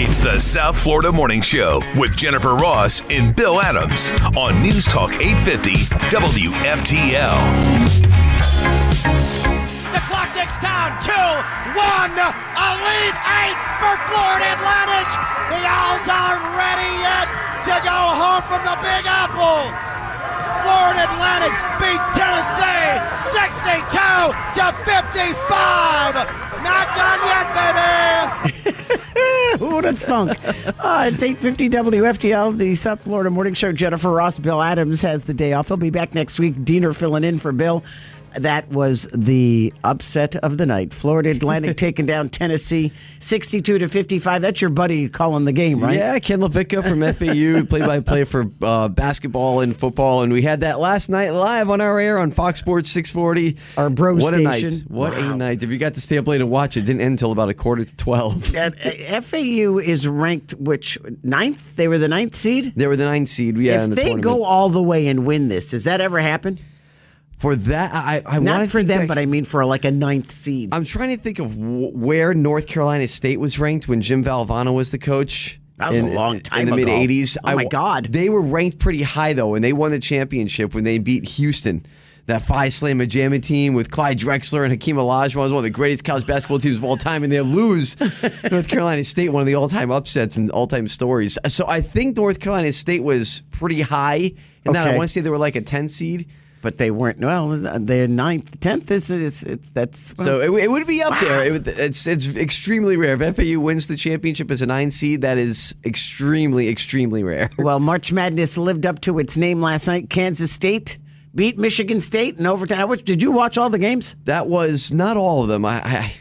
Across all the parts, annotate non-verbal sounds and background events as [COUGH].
It's the South Florida Morning Show with Jennifer Ross and Bill Adams on News Talk 850 WFTL. The clock ticks down. Two, one. A lead eight for Florida Atlantic. The Owls aren't ready yet to go home from the Big Apple. Florida Atlantic beats Tennessee 62 to 55. Not done yet, baby. [LAUGHS] Who would have thunk? Uh, it's 850 WFTL, the South Florida Morning Show. Jennifer Ross, Bill Adams has the day off. He'll be back next week. Diener filling in for Bill. That was the upset of the night. Florida [LAUGHS] Atlantic taking down Tennessee 62 to 55. That's your buddy calling the game, right? Yeah, Ken LaVicka from FAU, play by play for uh, basketball and football. And we had that last night live on our air on Fox Sports 640. Our bro what station. a night. What a night. If you got to stay up late and watch it, didn't end until about a quarter to 12. [LAUGHS] That, uh, FAU is ranked which ninth? They were the ninth seed. They were the ninth seed. Yeah, if in the they tournament. go all the way and win this, does that ever happen? For that, I, I Not for them, that- but I mean for like a ninth seed. I'm trying to think of w- where North Carolina State was ranked when Jim Valvano was the coach. That was a long time in the mid '80s. Oh, my God. They were ranked pretty high though, and they won the championship when they beat Houston. That Phi Slama Jama team with Clyde Drexler and Hakeem Olajuwon was one of the greatest college basketball teams of all time, and they lose [LAUGHS] North Carolina State, one of the all-time upsets and all-time stories. So I think North Carolina State was pretty high, and that I want to say they were like a 10 seed. But they weren't. Well, they're ninth, tenth. Is it's, it's that's So it, it would be up there. It would, it's it's extremely rare. If FAU wins the championship as a nine seed, that is extremely extremely rare. [LAUGHS] well, March Madness lived up to its name last night. Kansas State beat Michigan State in overtime. Did you watch all the games? That was not all of them. I, I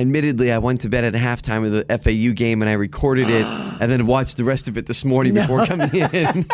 admittedly I went to bed at halftime of the FAU game and I recorded it [GASPS] and then watched the rest of it this morning before coming in. [LAUGHS]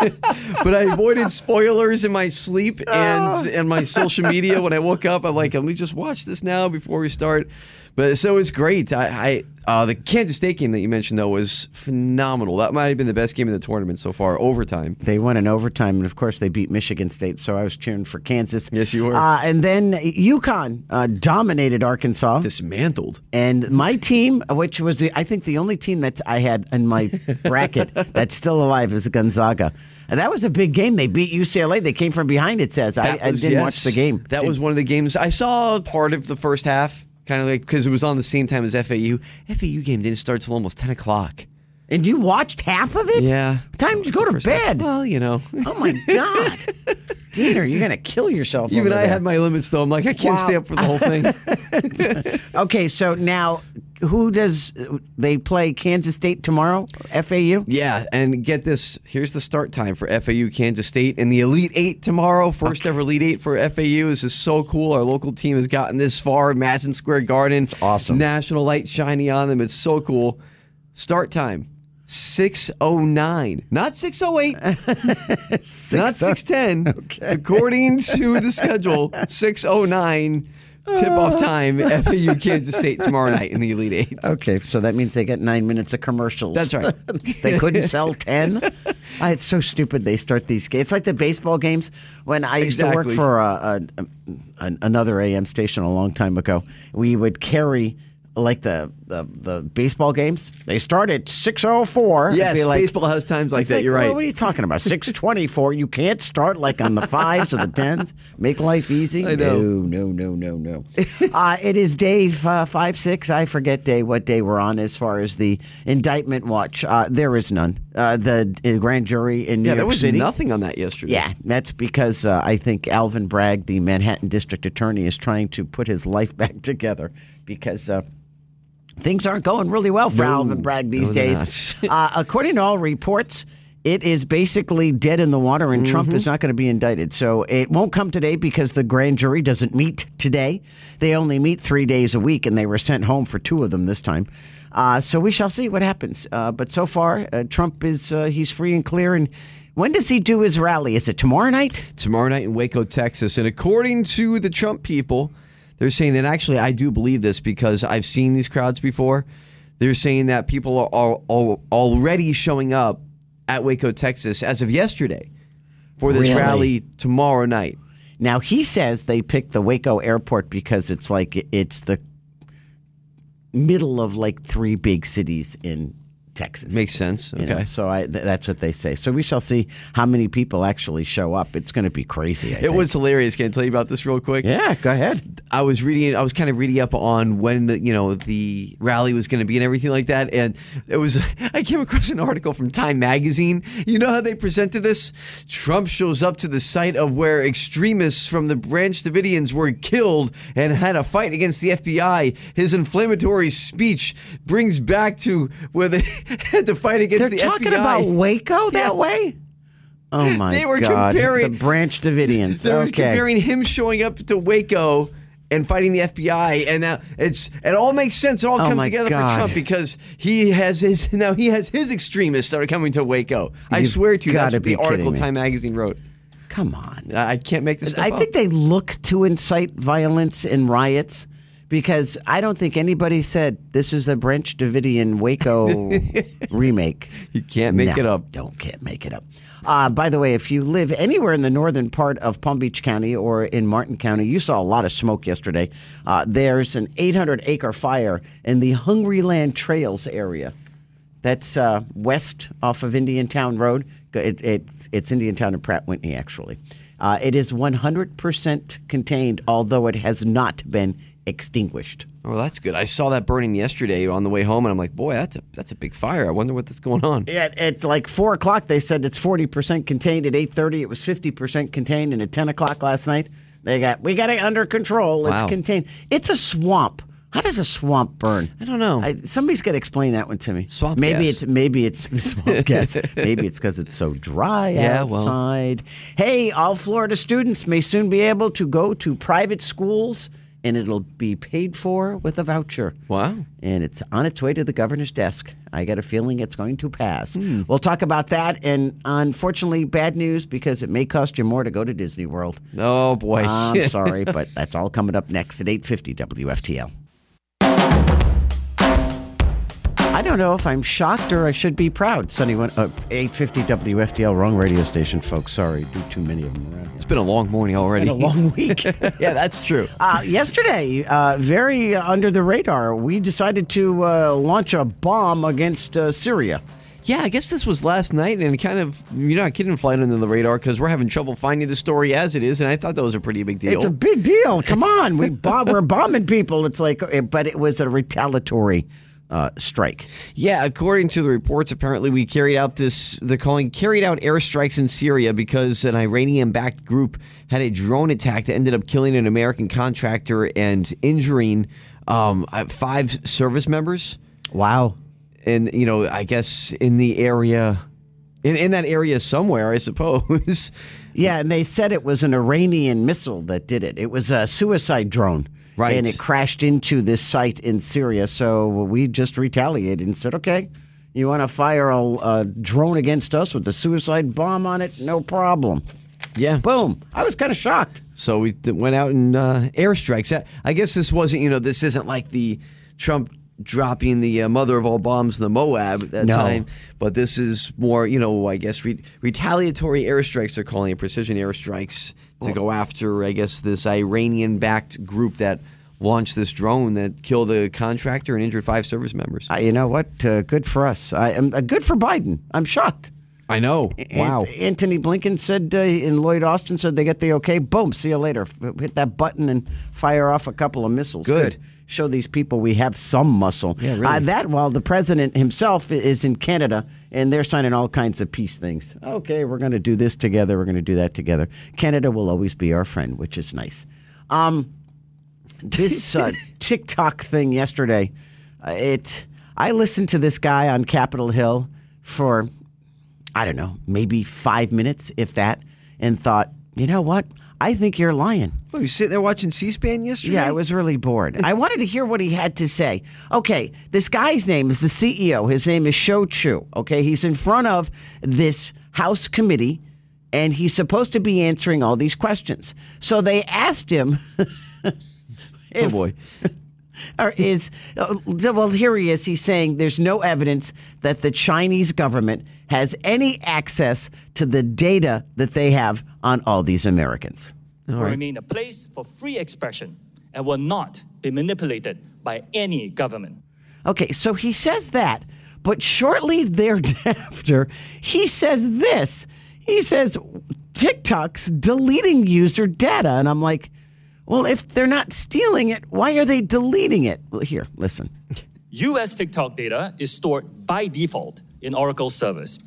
but I avoided spoilers in my sleep and oh. and my social media. When I woke up, I'm like, let me just watch this now before we start. But so it's great. I, I uh, the Kansas State game that you mentioned though was phenomenal. That might have been the best game in the tournament so far. Overtime. They won in overtime, and of course they beat Michigan State. So I was cheering for Kansas. Yes, you were. Uh, and then UConn uh, dominated Arkansas. Dismantled. And my team, which was the I think the only team that I had in my bracket [LAUGHS] that's still alive, is Gonzaga. And that was a big game. They beat UCLA. They came from behind. It says I, That I didn't yes. watch the game. That Did- was one of the games I saw part of the first half, kind of like because it was on the same time as FAU. FAU game didn't start till almost ten o'clock. And you watched half of it? Yeah, Time to go to bed. Well, you know, Oh my [LAUGHS] God, Diener, you're gonna kill yourself. even I there. had my limits though. I'm like, I can't Wow. stay up for the whole thing. [LAUGHS] Okay, so now who does they play? Kansas State tomorrow? FAU. yeah, and get this. Here's the start time for FAU Kansas State and the Elite Eight tomorrow. First ever Elite Eight for FAU. This is so cool. Our local team has gotten this far. Madison Square Garden. It's awesome. National light shining on them. It's so cool. Start time. 609 not 608 [LAUGHS] not 610 okay. according to the schedule 609 tip off [LAUGHS] time FAU Kansas State tomorrow night in the Elite Eight. Okay, so that means they get nine minutes of commercials. That's right. [LAUGHS] they couldn't sell ten. Ah, it's so stupid. They start these games. It's like the baseball games. When I used to work for a, a, a, another AM station a long time ago, we would carry like the the, the baseball games. They start at six oh four. Yes, baseball has times like that. You're right. What are you talking about? [LAUGHS] Six twenty four. You can't start like on the fives or the tens. Make life easy. I know. No, no, no, no, no. uh, it is day uh, five six. I forget day what day we're on as far as the indictment watch. Uh, there is none. Uh, the uh, grand jury in New yeah, York there was City. nothing on that yesterday. Yeah, that's because uh, I think Alvin Bragg, the Manhattan District Attorney, is trying to put his life [LAUGHS] back together because uh, things aren't going really well for No. Alvin Bragg these No, days. [LAUGHS] uh, according to all reports, it is basically dead in the water, and Trump Mm-hmm. is not going to be indicted. So it won't come today because the grand jury doesn't meet today. They only meet three days a week, and they were sent home for two of them this time. Uh, so we shall see what happens. Uh, but so far, uh, Trump is uh, he's free and clear. And when does he do his rally? Is it tomorrow night? tomorrow night in Waco, Texas. And according to the Trump people, they're saying, and actually, I do believe this because I've seen these crowds before. They're saying that people are, are, are already showing up at Waco, Texas as of yesterday for this Really? rally tomorrow night. Now he says they picked the Waco airport because it's like it's the middle of like three big cities in Texas. Makes sense. You know, Okay. so I, th- that's what they say. So we shall see how many people actually show up. It's going to be crazy. I It think. was hilarious. Can I tell you about this real quick? Yeah, go ahead. I was reading. I was kind of reading up on when the you know the rally was going to be and everything like that. And it was. [LAUGHS] I came across an article from Time Magazine. You know how they presented this? Trump shows up to the site of where extremists from the Branch Davidians were killed and had a fight against the FBI. His inflammatory speech brings back to where they had [LAUGHS] to fight against They're the talking FBI. about Waco that Yeah. way. Oh [LAUGHS] my They were God! comparing- the Branch Davidians. [LAUGHS] They were okay. comparing him showing up to Waco and fighting the FBI, and now it's it all makes sense. It all Oh comes together God. for Trump because he has his now he has his extremists that are coming to Waco. I You've swear to you, that's what the article me. Time Magazine wrote. Come on. I I can't make this. I up. think they look to incite violence and riots because I don't think anybody said this is the Branch Davidian Waco [LAUGHS] remake. You can't make No, it up. Don't can't make it up. Uh, by the way, if you live anywhere in the northern part of Palm Beach County or in Martin County, you saw a lot of smoke yesterday. Uh, there's an 800 acre fire in the Hungryland Trails area. That's uh, west off of Indiantown Road. It, it, it's Indiantown and Pratt Whitney, actually. Uh, it is 100% contained, although it has not been extinguished. Oh, that's good. I saw that burning yesterday on the way home, and I'm like, boy, that's a that's a big fire. I wonder what that's going on. At, at like four o'clock, they said it's 40% contained. At 8:30, it was 50% contained, and at 10 o'clock last night, they got we got it under control. Wow. It's contained. It's a swamp. How does a swamp burn? I don't know. I, somebody's got to explain that one to me. Swamp maybe gas. it's maybe it's [LAUGHS] swamp gas. Maybe it's because it's so dry Yeah, well. Hey, all Florida students may soon be able to go to private schools, and it'll be paid for with a voucher. Wow. And it's on its way to the governor's desk. I got a feeling it's going to pass. Hmm. We'll talk about that, and unfortunately, bad news because it may cost you more to go to Disney World. Oh boy. I'm [LAUGHS] sorry, but that's all coming up next at 8:50 WFTL. I don't know if I'm shocked or I should be proud. Sunny went uh, 850 WFDL, wrong radio station, folks. Sorry, do too many of them around. It's been a long morning already. Been a long [LAUGHS] week. [LAUGHS] yeah, that's true. Uh, yesterday, uh, very under the radar, we decided to uh, launch a bomb against uh, Syria. Yeah, I guess this was last night, and kind of you know I couldn't fly it under the radar because we're having trouble finding the story as it is, and I thought that was a pretty big deal. It's a big deal. Come [LAUGHS] on, we bomb, we're bombing people. It's like, uh, but it was a retaliatory uh, strike. Yeah, according to the reports, apparently we carried out this, they're calling carried out airstrikes in Syria because an Iranian backed group had a drone attack that ended up killing an American contractor and injuring um, uh, five service members. Wow. And, you know, I guess in the area, in, in that area somewhere, I suppose. [LAUGHS] Yeah, and they said it was an Iranian missile that did it. It was a suicide drone. Right. And it crashed into this site in Syria. So we just retaliated and said, okay, you want to fire a, a drone against us with a suicide bomb on it? No problem. yeah. Boom. I was kind of shocked. So we th- went out and uh, airstrikes. I- guess this wasn't, you know, this isn't like the Trump dropping the uh, mother of all bombs in the MOAB at that No. time, but this is more, you know, I guess re- retaliatory airstrikes. They're calling it precision airstrikes to go after, I guess, this Iranian-backed group that launched this drone that killed a contractor and injured five service members. Uh, you know what? Uh, good for us. I am uh, good for Biden. I'm shocked. I know. Wow. Ant- Antony Blinken said, uh, and Lloyd Austin said they get the okay. Boom. See you later. F- Hit that button and fire off a couple of missiles. Good. Show these people we have some muscle. Yeah, really. Uh, that while the president himself is in Canada and they're signing all kinds of peace things. Okay, we're going to do this together. We're going to do that together. Canada will always be our friend, which is nice. Um, this uh, [LAUGHS] TikTok thing yesterday, uh, it. I listened to this guy on Capitol Hill for I don't know, maybe five minutes, if that, and thought, you know what? I think you're lying. Oh, you sitting there watching C-SPAN yesterday? Yeah, I was really bored. I wanted to hear what he had to say. Okay, this guy's name is the CEO. His name is Shou Chew. Okay, he's in front of this House committee, and he's supposed to be answering all these questions. So they asked him. [LAUGHS] Oh boy. Or is uh, well here he is he's saying there's no evidence that the chinese government has any access to the data that they have on all these americans will remain a place for free expression and will not be manipulated by any government. okay so he says that But shortly thereafter, he says this. He says TikTok's deleting user data. And I'm like, well, if they're not stealing it, why are they deleting it? Well, here, listen. US TikTok data is stored by default in Oracle servers.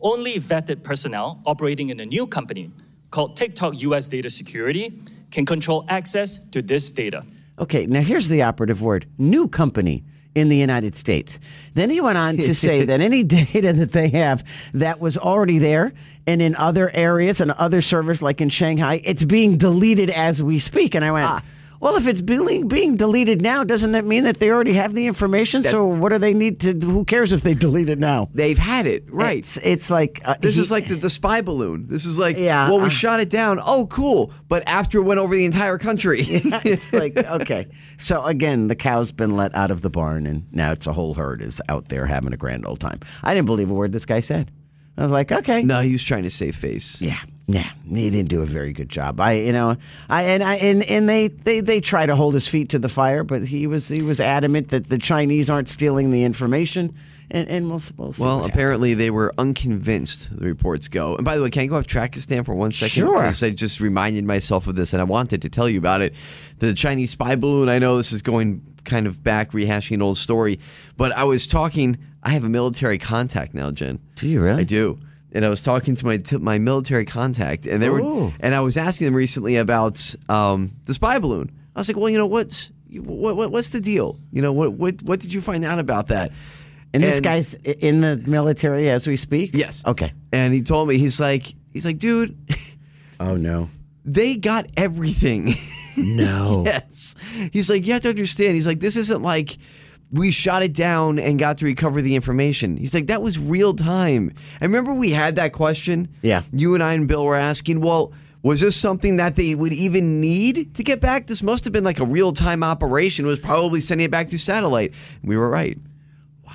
Only vetted personnel operating in a new company called TikTok US Data Security can control access to this data. Okay, now here's the operative word new company in the United States. Then he went on to [LAUGHS] say that any data that they have that was already there and in other areas and other servers like in Shanghai, it's being deleted as we speak. And I went, Ah. Well, if it's being, being deleted now, doesn't that mean that they already have the information? so what do they need to, who cares if they delete it now? They've had it, right. It's, it's like, uh, This he- is like the, the spy balloon. This is like, Yeah, well, we uh- shot it down. Oh, cool. But after it went over the entire country. [LAUGHS] it's [LAUGHS] like okay. So again, the cow's been let out of the barn, and now it's a whole herd is out there having a grand old time. I didn't believe a word this guy said. I was like, okay, no, he was trying to save face. yeah, yeah. He didn't do a very good job. I, you know, I and I and, and they, they they try to hold his feet to the fire, but he was he was adamant that the Chinese aren't stealing the information, and and we'll, we'll Well, what happens. apparently they were unconvinced, the reports go. And by the way, can I go off Trakistan for one second? Sure. Because I just reminded myself of this and I wanted to tell you about it. The Chinese spy balloon, I know this is going kind of back, rehashing an old story, but I was talking, I have a military contact now, Jen. Do you really? I do. And I was talking to my t- my military contact, and they Ooh. were, and I was asking them recently about um, the spy balloon. I was like, "Well, you know, what's what, what what's the deal? You know, what what what did you find out about that?" and this guy's in the military as we speak. Yes. Okay. And he told me he's like he's like, dude, Oh no. [LAUGHS] they got everything. No. [LAUGHS] yes. He's like, you have to understand. He's like, this isn't like we shot it down and got to recover the information. He's like, that was real time. I remember we had that question. Yeah. You and I and Bill were asking, well, was this something that they would even need to get back? This must have been like a real time operation. It was probably sending it back through satellite. We were right.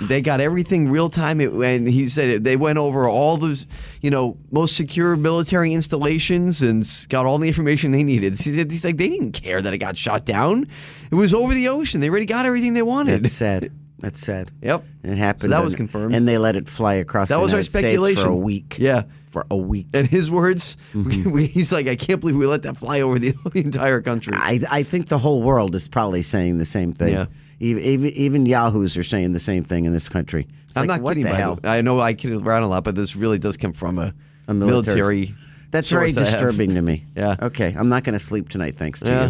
They got everything real time, It- and he said it, they went over all those, you know, most secure military installations and got all the information they needed. He said- He's like, they didn't care that it got shot down. It was over the ocean. They already got everything they wanted. That's sad. That's sad. [LAUGHS] Yep. And it happened. So that was confirmed. And they let it fly across. That the was our United States speculation. for a week. Yeah. for a week. And his words, [LAUGHS] Mm-hmm. we, he's like, I can't believe we let that fly over the, the [LAUGHS] entire country. I, I think the whole world is probably saying the same thing. Yeah. Even, even even yahoos are saying the same thing in this country. It's I'm like, not kidding. the hell? I know I kid around a lot, but this really does come from a, A military- military. That's very that I have. disturbing to me. [LAUGHS] Yeah. Okay. I'm not going to sleep tonight, thanks to Yeah.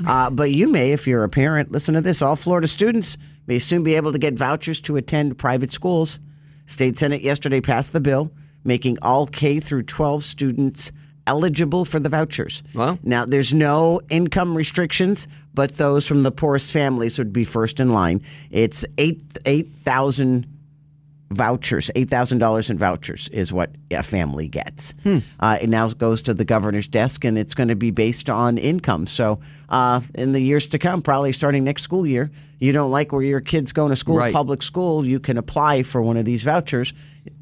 you. Uh, but you may, if you're a parent, listen to this. All Florida students may soon be able to get vouchers to attend private schools. State Senate yesterday passed the bill making all K through 12 students eligible for the vouchers. Wow. Now, there's no income restrictions, but those from the poorest families would be first in line. It's eight eight thousand vouchers, eight thousand dollars in vouchers is what a family gets. Uh, it now goes to the governor's desk, and it's going to be based on income. So, uh, in the years to come, probably starting next school year, you don't like where your kid's going to school, Right. public school, you can apply for one of these vouchers,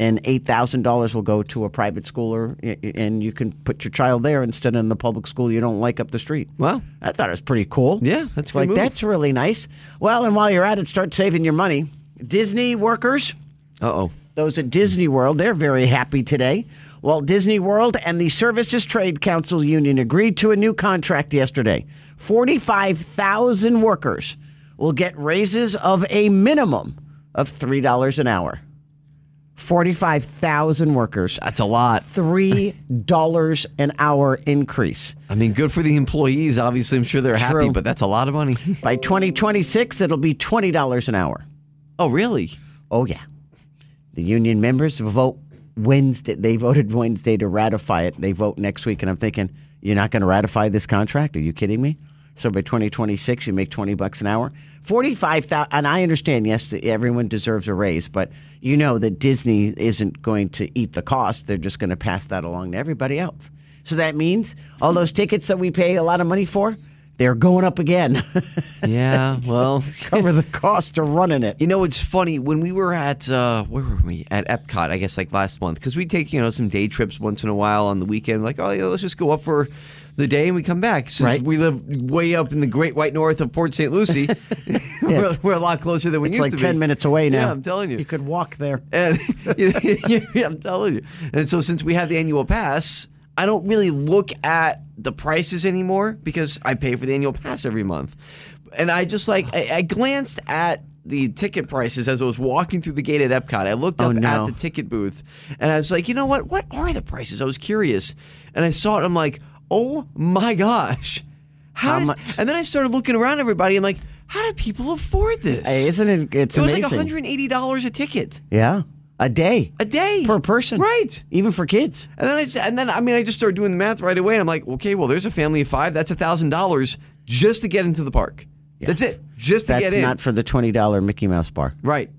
and eight thousand dollars will go to a private school, or, and you can put your child there instead of in the public school you don't like up the street. Well, I thought it was pretty cool. Yeah, that's like move. that's really nice. Well, and while you're at it, start saving your money. Disney workers Uh oh. those at Disney World, they're very happy today. Walt Disney World and the Service Trades Council Union agreed to a new contract yesterday. 45,000 workers will get raises of a minimum of $3 an hour. 45,000 workers. That's a lot. $3 an hour increase. I mean, good for the employees. Obviously, I'm sure they're happy, but that's a lot of money. By 2026, it'll be $20 an hour. oh, really? Oh yeah, the union members vote Wednesday. They voted Wednesday to ratify it. They vote next week, and I'm thinking, you're not going to ratify this contract? Are you kidding me? So by 2026, you make 20 bucks an hour, 45,000. And I understand, yes, everyone deserves a raise, but you know that Disney isn't going to eat the cost. They're just going to pass that along to everybody else. So that means all those tickets that we pay a lot of money for, they're going up again. [LAUGHS] Yeah. Well, [LAUGHS] Cover the cost of running it. You know, it's funny when we were at uh, where were we at Epcot? I guess like last month because we take you know some day trips once in a while on the weekend. Like, oh, yeah, let's just go up for the day and we come back. Since Right. we live way up in the great white north of Port St. Lucie, [LAUGHS] we're, we're a lot closer than we It's used like to be. 10 minutes away now. Yeah, I'm telling you. You could walk there. And I'm telling you. And so since we have the annual pass, I don't really look at the prices anymore because I pay for the annual pass every month. And I just like I, I glanced at the ticket prices as I was walking through the gate at Epcot. I looked Oh, up no. at the ticket booth and I was like, you know what? What are the prices? I was curious. And I saw it. I'm like, oh my gosh. How, How does, and then I started looking around everybody. I'm like, how do people afford this? Hey, isn't it? It's it was amazing. like $180 a ticket. Yeah. A day. A day Per person. right? Even for kids. And then I just, and then I mean I just started doing the math right away, and I'm like, okay, well, there's a family of five. That's a thousand dollars just to get into the park. That's it, just to That's get in. That's not for the $20 Mickey Mouse bar. right.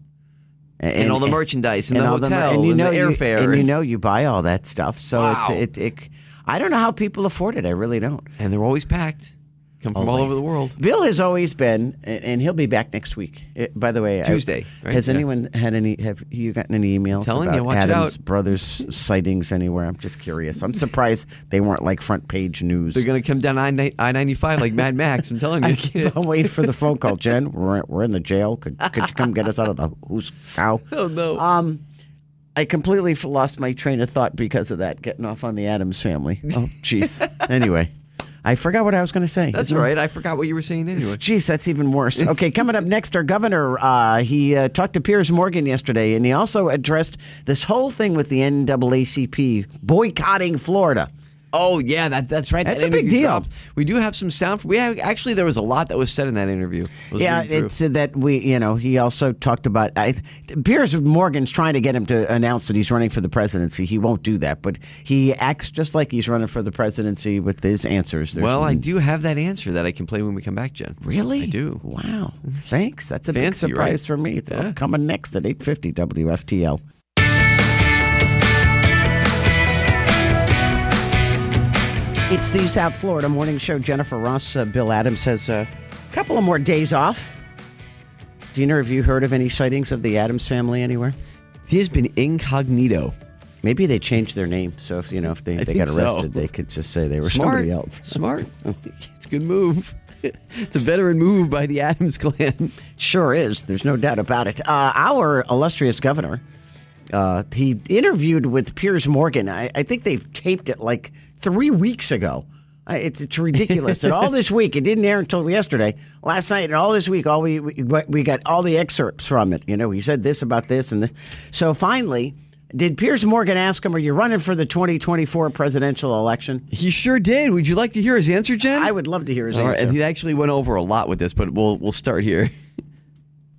And, all the merchandise and, the all hotel you and know the you- airfare. and you know you buy all that stuff. So Wow. it's, it, it, I don't know how people afford it. I really don't. and they're always packed. Come from all over the world. Bill has always been, and he'll be back next week. Uh, By the way, I- Tuesday, right? has Yeah. anyone had any? Have you gotten any emails telling about you, watch Adams brothers sightings anywhere? I'm just curious. I'm surprised they weren't like front page news. They're gonna come down I ninety five like Mad Max. I'm telling you. [LAUGHS] I'm [LAUGHS] waiting for the phone call, Jen. We're, we're in the jail. Could could you come get us out of the who's cow? [LAUGHS] oh no. Um, I completely lost my train of thought because of that. Getting off on the Adams family. Oh, jeez. anyway, I forgot what I was going to say. That's all right. I forgot what you were saying anyway. [LAUGHS] Jeez, that's even worse. [LAUGHS] Okay, coming up next, our governor, uh, he uh, talked to Piers Morgan yesterday, and he also addressed this whole thing with the NAACP boycotting Florida. Oh yeah, that that's right. That's that a big deal. dropped. We do have some sound. We have actually there was a lot that was said in that interview. Yeah, it said uh, that we, you know, he also talked about. I, Piers Morgan's trying to get him to announce that he's running for the presidency. He won't do that, but he acts just like he's running for the presidency with his answers. There's Well, I do have that answer that I can play when we come back, Jen. Really? I do. Wow. Thanks. That's a big surprise right? for me. It's Yeah. coming next at 850 WFTL. It's the South Florida Morning Show. Jennifer Ross, uh, Bill Adams has a couple of more days off. Dina, have you heard of any sightings of the Adams family anywhere? He has been incognito. Maybe they changed their name, so if you know if they, I they got so. arrested, they could just say they were Smart. somebody else. Smart. it's a good move. [LAUGHS] It's a veteran move by the Adams clan. Sure is. There's no doubt about it. Uh, our illustrious governor, uh, he interviewed with Piers Morgan. I, I think they've taped it like three weeks ago. It's, it's ridiculous. and all [LAUGHS] this week, it didn't air until yesterday, last night, and all this week, all we, we we got all the excerpts from it. You know, he said this about this and this. So finally, did Piers Morgan ask him, "Are you running for the 2024 presidential election?" He sure did. Would you like to hear his answer, Jen? I would love to hear his All right, answer. and he actually went over a lot with this, but we'll we'll start here. [LAUGHS]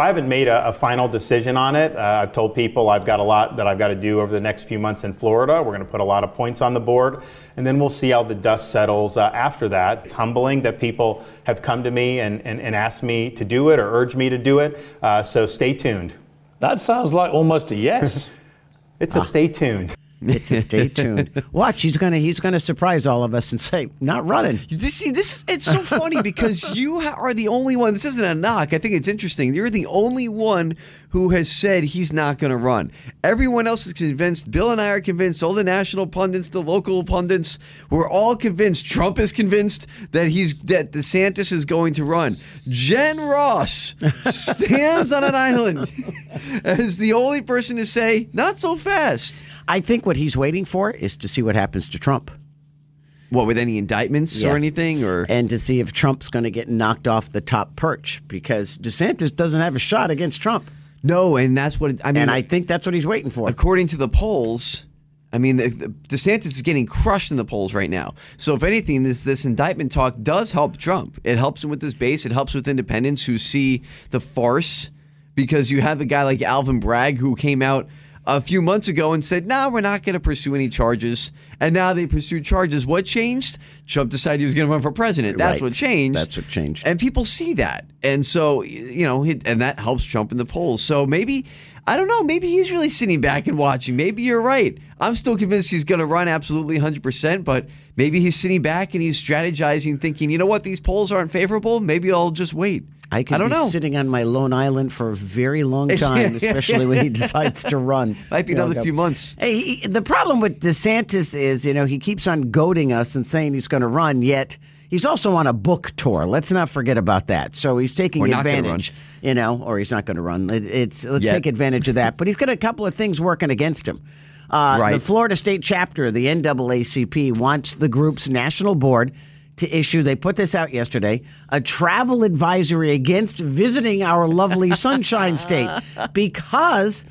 I haven't made a, a final decision on it. Uh, I've told people I've got a lot that I've got to do over the next few months in Florida. We're going to put a lot of points on the board, and then we'll see how the dust settles uh, after that. It's humbling that people have come to me and, and, and asked me to do it or urged me to do it. Uh, so stay tuned. That sounds like almost a yes. [LAUGHS] It's a stay tuned. It's a stay [LAUGHS] tuned. Watch, he's gonna he's gonna surprise all of us and say, "Not running." This, see, this it's so funny because [LAUGHS] you are the only one. This isn't a knock. I think it's interesting. You're the only one who has said he's not going to run. Everyone else is convinced. Bill and I are convinced. All the national pundits, the local pundits, we're all convinced. Trump is convinced that he's that DeSantis is going to run. Jen Ross stands on an island [LAUGHS] as the only person to say, "Not so fast." I think what he's waiting for is to see what happens to Trump What with any indictments Yeah. or anything, or and to see if Trump's going to get knocked off the top perch because DeSantis doesn't have a shot against Trump, no? And that's what I mean. and I think that's what he's waiting for. according to the polls, I mean, DeSantis is getting crushed in the polls right now. So, if anything, this this indictment talk does help Trump. It helps him with his base. It helps with independents who see the farce because you have a guy like Alvin Bragg who came out a few months ago and said, "No, we're not going to pursue any charges." And now they pursued charges. What changed? Trump decided he was going to run for president. That's Right. what changed. That's what changed. And people see that. And so, you know, and that helps Trump in the polls. So maybe, I don't know, maybe he's really sitting back and watching. Maybe you're right. I'm still convinced he's going to run absolutely 100%, but maybe he's sitting back and he's strategizing, thinking, you know what, these polls aren't favorable. Maybe I'll just wait. I could I don't be know. sitting on my lone island for a very long [LAUGHS] time, especially when he decides to run. [LAUGHS] Might be You know, another go- few months. Hey, he, the problem with DeSantis is, you know, he keeps on goading us and saying he's going to run, yet he's also on a book tour. Let's not forget about that. So he's taking gonna advantage, you know, or he's not going to run. It, it's let's Yet. take advantage of that. But he's got a couple of things working against him. Uh, The Florida State chapter of the NAACP wants the group's national board to issue, they put this out yesterday, a travel advisory against visiting our lovely Sunshine State because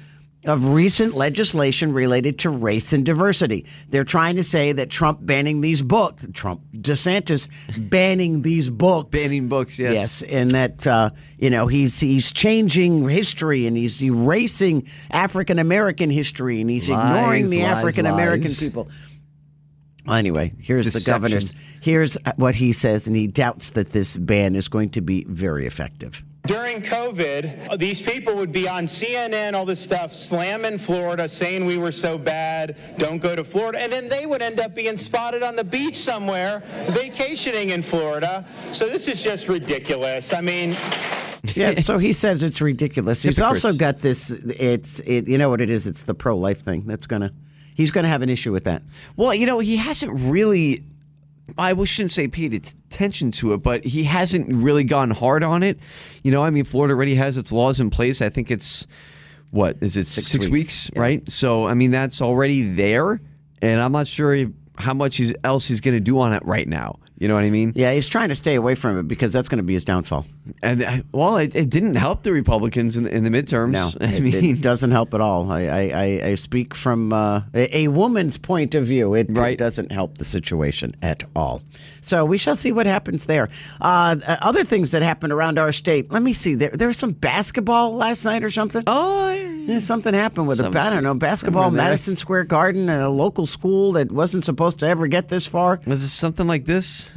of recent legislation related to race and diversity. They're trying to say that Trump banning these books, Trump, DeSantis banning these books. Banning books, yes. Yes, and that uh, you know he's he's changing history and he's erasing African American history and he's Lies, ignoring the African American people. Well, anyway, here's the governor's. Here's what he says, and he doubts that this ban is going to be very effective. During COVID, these people would be on CNN, all this stuff, slamming Florida, saying we were so bad, don't go to Florida. And then they would end up being spotted on the beach somewhere, vacationing in Florida. So this is just ridiculous. I mean, Yeah, so he says it's ridiculous. [LAUGHS] He's also got this. It's it. You know what it is? It's the pro life thing. That's gonna. He's gonna have an issue with that. Well, you know, he hasn't really. I shouldn't say paid attention to it, but he hasn't really gone hard on it. You know, I mean, Florida already has its laws in place. I think it's what is it six, Six weeks, weeks, yeah. right? So, I mean, that's already there, and I'm not sure how much else he's going to do on it right now. You know what I mean? Yeah, he's trying to stay away from it because that's going to be his downfall. And uh, well, it, it didn't help the Republicans in, in the midterms. No, [LAUGHS] I it, mean, it doesn't help at all. I, I, I, speak from uh, a, a woman's point of view. It, it Right. doesn't help the situation at all. So we shall see what happens there. Uh, uh, other things that happened around our state. Let me see. There, there was some basketball last night or something. oh, Yeah, something happened with Some- a, I don't know, basketball. Madison Square Garden, and a local school that wasn't supposed to ever get this far. was it something like this?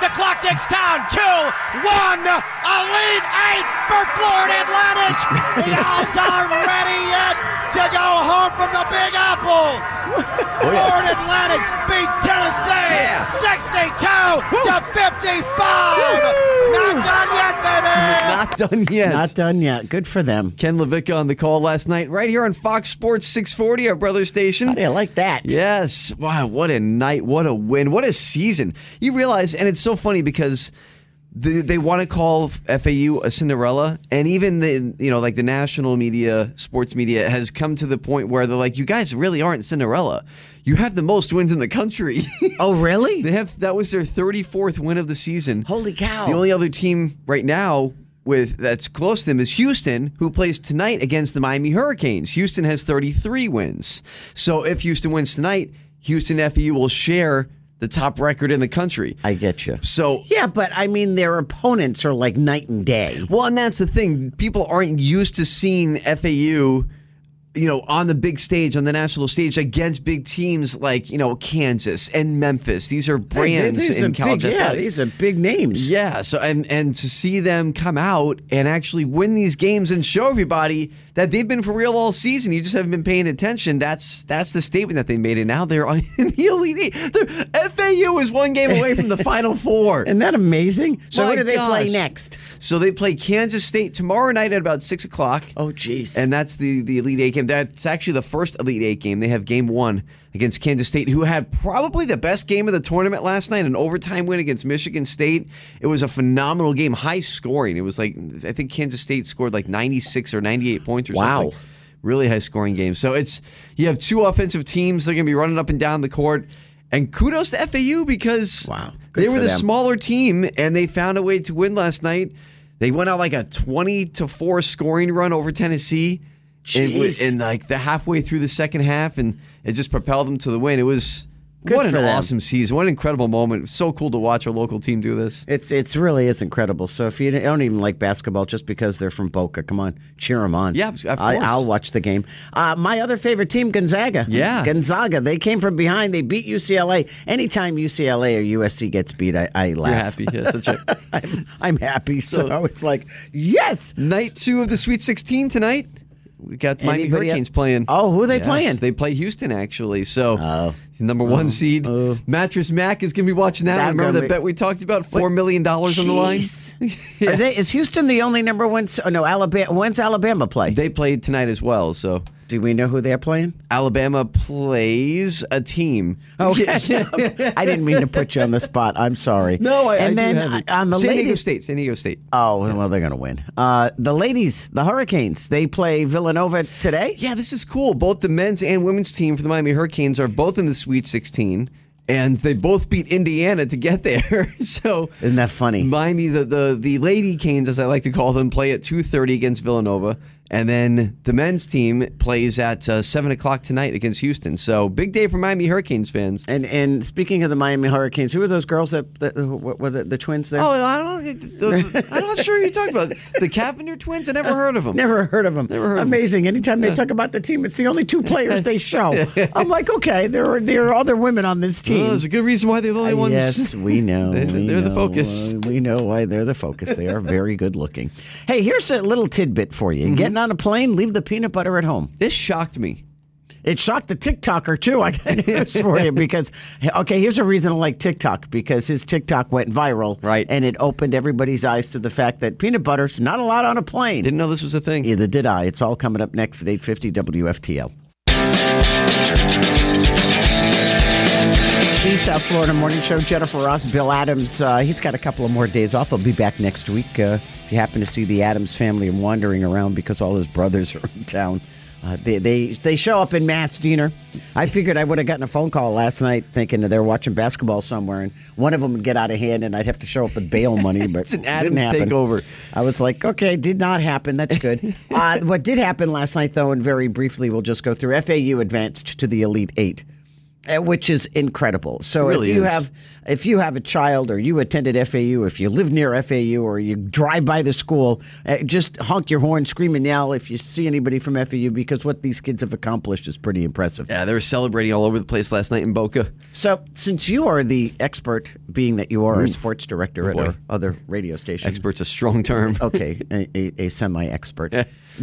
The clock ticks down. Two, one, a lead eight for Florida Atlantic. The [LAUGHS] Owls are ready yet to go home from the Big Apple. Oh, Florida Atlantic beats Tennessee 62 to 55. Not done yet, baby. Not done yet. Not done yet. Good for them. Ken LaVicka on the call last night, right here on Fox Sports 640, our brother station. I like that. Yes. Wow, what a night. What a win. What a season. You realize, and it's so funny because the, they want to call FAU a Cinderella, and even the you know like the national media, sports media has come to the point where they're like, you guys really aren't Cinderella. You have the most wins in the country. Oh, really? [LAUGHS] They have that was their 34th win of the season. Holy cow. The only other team right now with that's close to them is Houston, who plays tonight against the Miami Hurricanes. Houston has 33 wins. So if Houston wins tonight, Houston FAU will share the top record in the country. I get you. So Yeah, but I mean, their opponents are like night and day. well, and that's the thing. People aren't used to seeing FAU, you know, on the big stage, on the national stage against big teams like, you know, Kansas and Memphis. These are brands these in are college big, Yeah, these are big names. Yeah, so and and to see them come out and actually win these games and show everybody that they've been for real all season. You just haven't been paying attention. That's that's the statement that they made, and now they're on [LAUGHS] in the elite. Eight. They're- FAU is one game away from the [LAUGHS] Final Four. Isn't that amazing? So My who do they play next? So they play Kansas State tomorrow night at about six o'clock. Oh, jeez. And that's the the Elite Eight game. That's actually the first Elite Eight game. They have game one against Kansas State, who had probably the best game of the tournament last night, an overtime win against Michigan State. It was a phenomenal game, high scoring. It was like I think Kansas State scored like 96 or 98 points or Wow. something. Really high scoring game. So it's you have two offensive teams. They're going to be running up and down the court. And kudos to FAU because Wow. Good they were the them. smaller team and they found a way to win last night. They went out like a 20 to 4 scoring run over Tennessee Jeez. in like the halfway through the second half and it just propelled them to the win. It was Good what an them. awesome season. What an incredible moment. So cool to watch our local team do this. It's it's really is incredible. So if you don't even like basketball, just because they're from Boca, come on, cheer them on. Yeah, of I, course. I'll watch the game. Uh, my other favorite team, Gonzaga. Yeah. Gonzaga. They came from behind. They beat UCLA. Anytime UCLA or USC gets beat, I, I laugh. You're happy. Yes, that's right. I'm, I'm happy. So, it's like yes. Night two of the Sweet 16 tonight. We got Miami Anybody Hurricanes playing. Oh, who are they Yes, playing? They play Houston actually. So Oh. number one oh. seed oh. Mattress Mac is going to be watching that. That Remember the be- bet we talked about? Four million dollars on the line. [LAUGHS] Are they, is Houston the only number one? Oh, no, Alabama. When's Alabama play? They played tonight as well. So Do we know who they're playing? Alabama plays a team. [LAUGHS] Okay. I didn't mean to put you on the spot. I'm sorry. No, I, and I then have it. on the San Diego ladies. State. San Diego State. Oh well, they're going to win. Uh, the ladies, the Hurricanes, they play Villanova today. Yeah, this is cool. Both the men's and women's team for the Miami Hurricanes are both in the Sweet 16, and they both beat Indiana to get there. [LAUGHS] so Isn't that funny? Miami, the, the the Lady Canes, as I like to call them, play at 2:30 against Villanova, and then the men's team plays at uh, seven o'clock tonight against Houston. So big day for Miami Hurricanes fans. And and speaking of the Miami Hurricanes, who are those girls that, that what were the, the twins there? Oh, I don't. The, I'm not sure who you're talking about. The Cavinder twins. I never heard of them. Never heard of them. Never heard. Amazing. Anytime they talk about the team, it's the only two players they show. [LAUGHS] I'm like, okay, there are there are other women on this team. Oh, there's a good reason why they're the only ones. Yes, we [LAUGHS] know. They- we they're the focus. uh, we know why they're the focus. They are very good looking. Hey, here's a little tidbit for Mm-hmm. you. Getting on a plane, leave the peanut butter at home. This shocked me. It shocked the TikToker too. I got news [LAUGHS] for you because okay, here's a reason I like TikTok because his TikTok went viral, Right. And it opened everybody's eyes to the fact that peanut butter's not allowed on a plane. Didn't know this was a thing. Either did I. It's all coming up next at 8:50 WFTL. The South Florida Morning Show, Jennifer Ross, Bill Adams. Uh, he's got a couple of more days off. He'll be back next week. Uh, if you happen to see the Adams family wandering around because all his brothers are in town, uh, they, they they show up in mass, Diener. I figured I would have gotten a phone call last night thinking that they're watching basketball somewhere, and one of them would get out of hand, and I'd have to show up with bail money. [LAUGHS] But It's an it Adams didn't happen. takeover. I was like, okay, did not happen. That's good. [LAUGHS] uh, what did happen last night, though, and very briefly, we'll just go through. FAU advanced to the Elite Eight, which is incredible. So Really if you is. have if you have a child or you attended FAU, if you live near FAU or you drive by the school, uh, just honk your horn, scream and yell if you see anybody from FAU because what these kids have accomplished is pretty impressive. Yeah, they were celebrating all over the place last night in Boca. So, since you are the expert, being that you are a sports director at our other radio station, Expert's a strong term. [LAUGHS] okay, a, a, a semi-expert.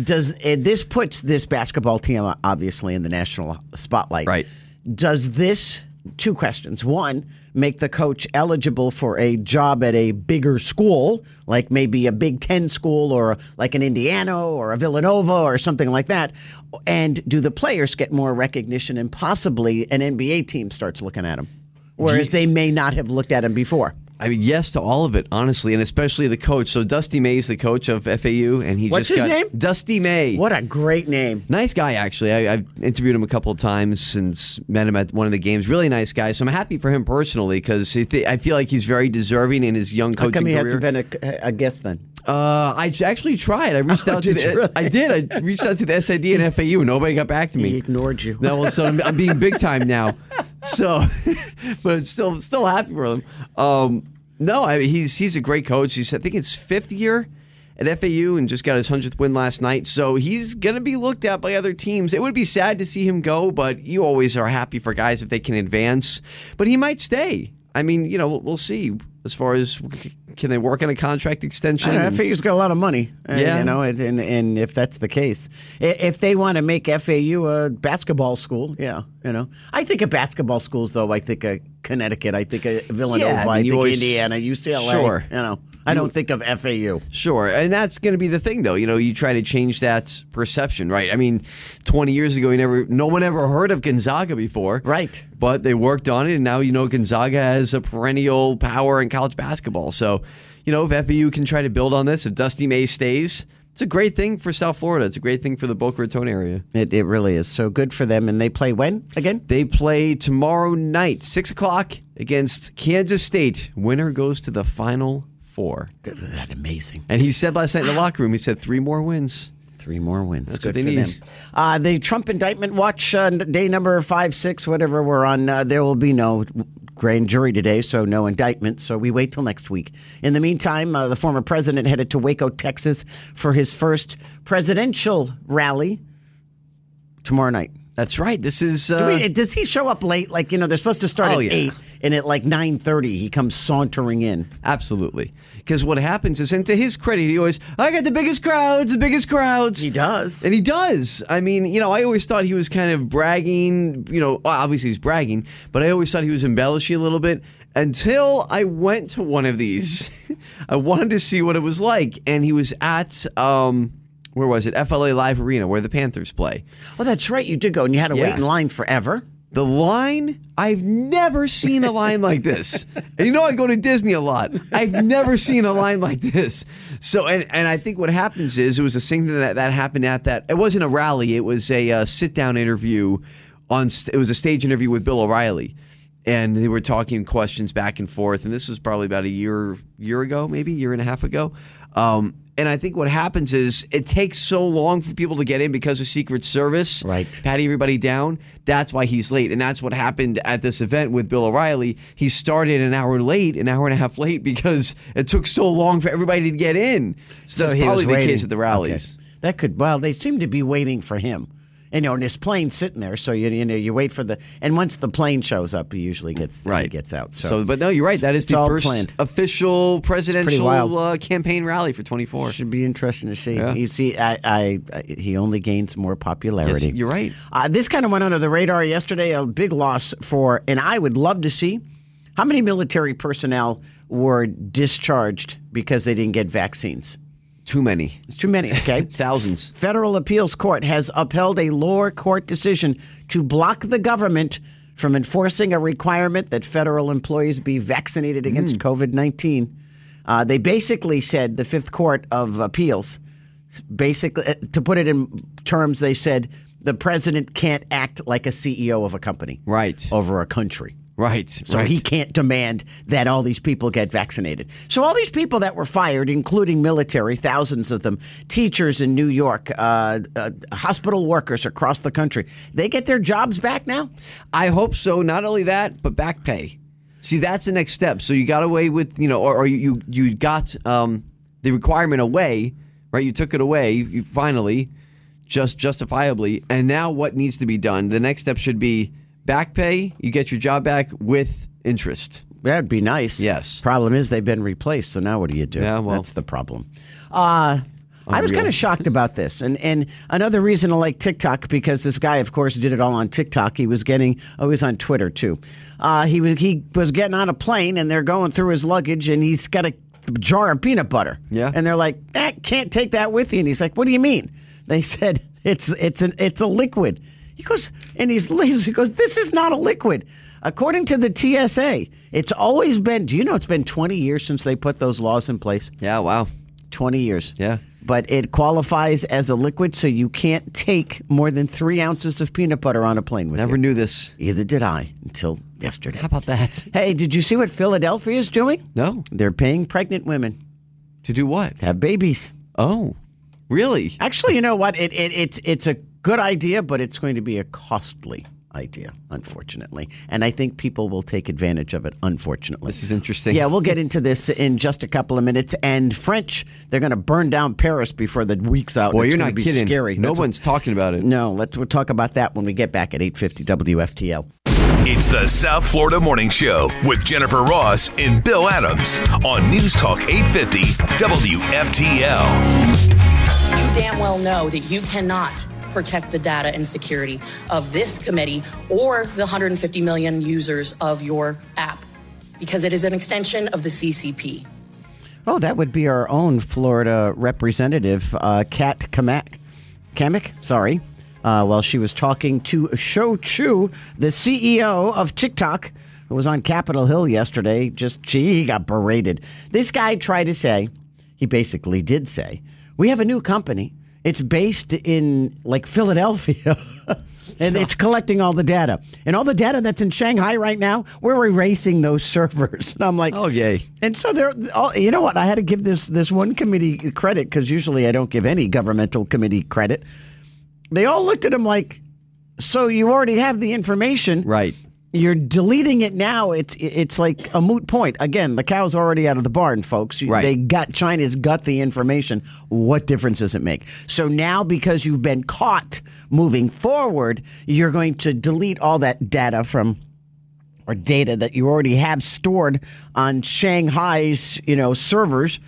Does uh, this puts this basketball team obviously in the national spotlight? Right. Does this two questions? One, make the coach eligible for a job at a bigger school, like maybe a Big Ten school or like an Indiana or a Villanova or something like that? And do the players get more recognition and possibly an NBA team starts looking at them, whereas they may not have looked at him before? I mean, yes to all of it, honestly, and especially the coach. So Dusty May's the coach of FAU, and he What's just his got name? Dusty May. What a great name! Nice guy, actually. I, I've interviewed him a couple of times since met him at one of the games. Really nice guy. So I'm happy for him personally because I feel like he's very deserving in his young coaching How come he career. hasn't been a, a guest then? Uh, I actually tried. I [LAUGHS] reached Oh, out to the. really? I did. I reached out to the SID and FAU. And nobody got back to me. He ignored you. No, well, so I'm, I'm being big time now. [LAUGHS] So, [LAUGHS] but still still happy for him. Um, no, I, he's he's a great coach. He's I think it's fifth year at FAU and just got his hundredth win last night. So he's gonna be looked at by other teams. It would be sad to see him go, but you always are happy for guys if they can advance. But he might stay. I mean, you know, we'll see as far as can they work on a contract extension. I FAU's got a lot of money. uh, Yeah. you know, and, and and if that's the case, if they want to make FAU a basketball school, yeah, you know, I think of basketball schools though. I think of Connecticut. I think of Villanova. Yeah, I mean, I, think always- Indiana, UCLA. Sure. you know, I don't think of FAU. Sure, and that's going to be the thing, though. You know, you try to change that perception, right? I mean, twenty years ago, you never, no one ever heard of Gonzaga before, Right. But they worked on it, and now you know Gonzaga has a perennial power in college basketball. So, you know, if FAU can try to build on this, if Dusty May stays, it's a great thing for South Florida. It's a great thing for the Boca Raton area. It it really is so good for them. And they play when again? They play tomorrow night, six o'clock, against Kansas State. Winner goes to the Final Four. Good, that amazing. And he said last night in the locker room, he said three more wins. Three more wins. That's Good what they for need. them. Uh, the Trump indictment watch uh, day number five, six, whatever we're on. Uh, there will be no grand jury today, so no indictment. So we wait till next week. In the meantime, uh, the former president headed to Waco, Texas, for his first presidential rally tomorrow night. That's right. This is. Uh, Do we- does he show up late? Like you know, they're supposed to start Oh, at yeah. eight, and at like nine thirty he comes sauntering in. Absolutely. Because what happens is, and to his credit, he always, I got the biggest crowds, the biggest crowds. He does. And he does. I mean, you know, I always thought he was kind of bragging, you know, obviously he's bragging, but I always thought he was embellishing a little bit until I went to one of these. [LAUGHS] I wanted to see what it was like. And he was at, um, where was it? FLA Live Arena, where the Panthers play. Oh, that's right. You did go, and you had to wait in line forever. The line, I've never seen a line like this. And you know, I go to Disney a lot. I've never seen a line like this. So, and, and I think what happens is it was a thing that, that happened at that. It wasn't a rally, it was a uh, sit down interview on, st- it was a stage interview with Bill O'Reilly. And they were talking questions back and forth. And this was probably about a year, year ago, maybe year and a half ago. Um, and I think what happens is it takes so long for people to get in because of Secret Service, Right. patting everybody down. That's why he's late, and that's what happened at this event with Bill O'Reilly. He started an hour late, an hour and a half late, because it took so long for everybody to get in. So, that's he probably the case at the rallies. Okay. That could well, they seem to be waiting for him. And, you know, and his plane sitting there, so you you know you wait for the and once the plane shows up, he usually gets he Right, gets out. So, So, but no, you're right. That is the first planned. official presidential uh, campaign rally for 24. should be interesting to see. Yeah. You see, I, I, I he only gains more popularity. Yes, you're right. Uh, this kind of went under the radar yesterday. A big loss for, and I would love to see how many military personnel were discharged because they didn't get vaccines. Too many. It's too many, okay? [LAUGHS] Thousands. Federal Appeals Court has upheld a lower court decision to block the government from enforcing a requirement that federal employees be vaccinated against Hmm. COVID 19. Uh, they basically said, the Fifth Court of Appeals, basically, uh, to put it in terms, they said the president can't act like a CEO of a company. Right. Over a country. Right. So right. he can't demand that all these people get vaccinated. So all these people that were fired, including military, thousands of them, teachers in New York, uh, uh, hospital workers across the country, they get their jobs back now. I hope so. Not only that, but back pay. See, that's the next step. So you got away with, you know, or, or you you got um, the requirement away, right? You took it away. You finally, just justifiably, and now what needs to be done? The next step should be back pay. You get your job back with interest. That'd be nice. Yes. Problem is they've been replaced. So now what do you do? Yeah, well- that's the problem. Uh, I was kind of shocked about this, and and another reason I like TikTok because this guy, of course, did it all on TikTok. He was getting, oh, he was on Twitter too. Uh, he was he was getting on a plane, and they're going through his luggage, and he's got a jar of peanut butter. Yeah. and they're like, eh, can't take that with you, and he's like, what do you mean? They said it's it's an it's a liquid. He goes, and he's [LAUGHS] lazy. he goes, this is not a liquid. According to the TSA, it's always been. Do you know it's been 20 years since they put those laws in place? Yeah. Wow. 20 years. Yeah. But it qualifies as a liquid, so you can't take more than three ounces of peanut butter on a plane with you. Never you. knew this. Either did I until yesterday. How about that? [LAUGHS] Hey, did you see what Philadelphia is doing? No. They're paying pregnant women To do what? to have babies. Oh, really? Actually, you know what? It, it, it's it's a good idea, but it's going to be a costly idea, unfortunately. And I think people will take advantage of it, unfortunately. This is interesting. Yeah, we'll get into this in just a couple of minutes. And French, they're going to burn down Paris before the week's out. Boy, It's you're not be kidding. Scary. No That's what- one's talking about it. No, let's we'll talk about that when we get back at 850 WFTL. It's the South Florida Morning Show with Jennifer Ross and Bill Adams on News Talk 850 WFTL. You damn well know that you cannot protect the data and security of this committee or the 150 million users of your app because it is an extension of the CCP. Oh, that would be our own Florida representative, uh, Kat Kamak. Cammack, sorry. Uh, while she was talking to Shou Chew, the CEO of TikTok, who was on Capitol Hill yesterday, just she got berated. This guy tried to say, he basically did say, we have a new company. It's based in like Philadelphia. [LAUGHS] and it's collecting all the data. And all the data that's in Shanghai right now, we're erasing those [LAUGHS] servers. And I'm like, Oh, yay. and so there, all, you know what? I had to give this this one committee credit because usually I don't give any governmental committee credit. They all looked at him like, "So you already have the information, Right. You're deleting it now. It's it's like a moot point. Again, the cow's already out of the barn, folks. Right. They got China's got the information. What difference does it make? So now, because you've been caught moving forward, you're going to delete all that data from or data that you already have stored on Shanghai's, you know, servers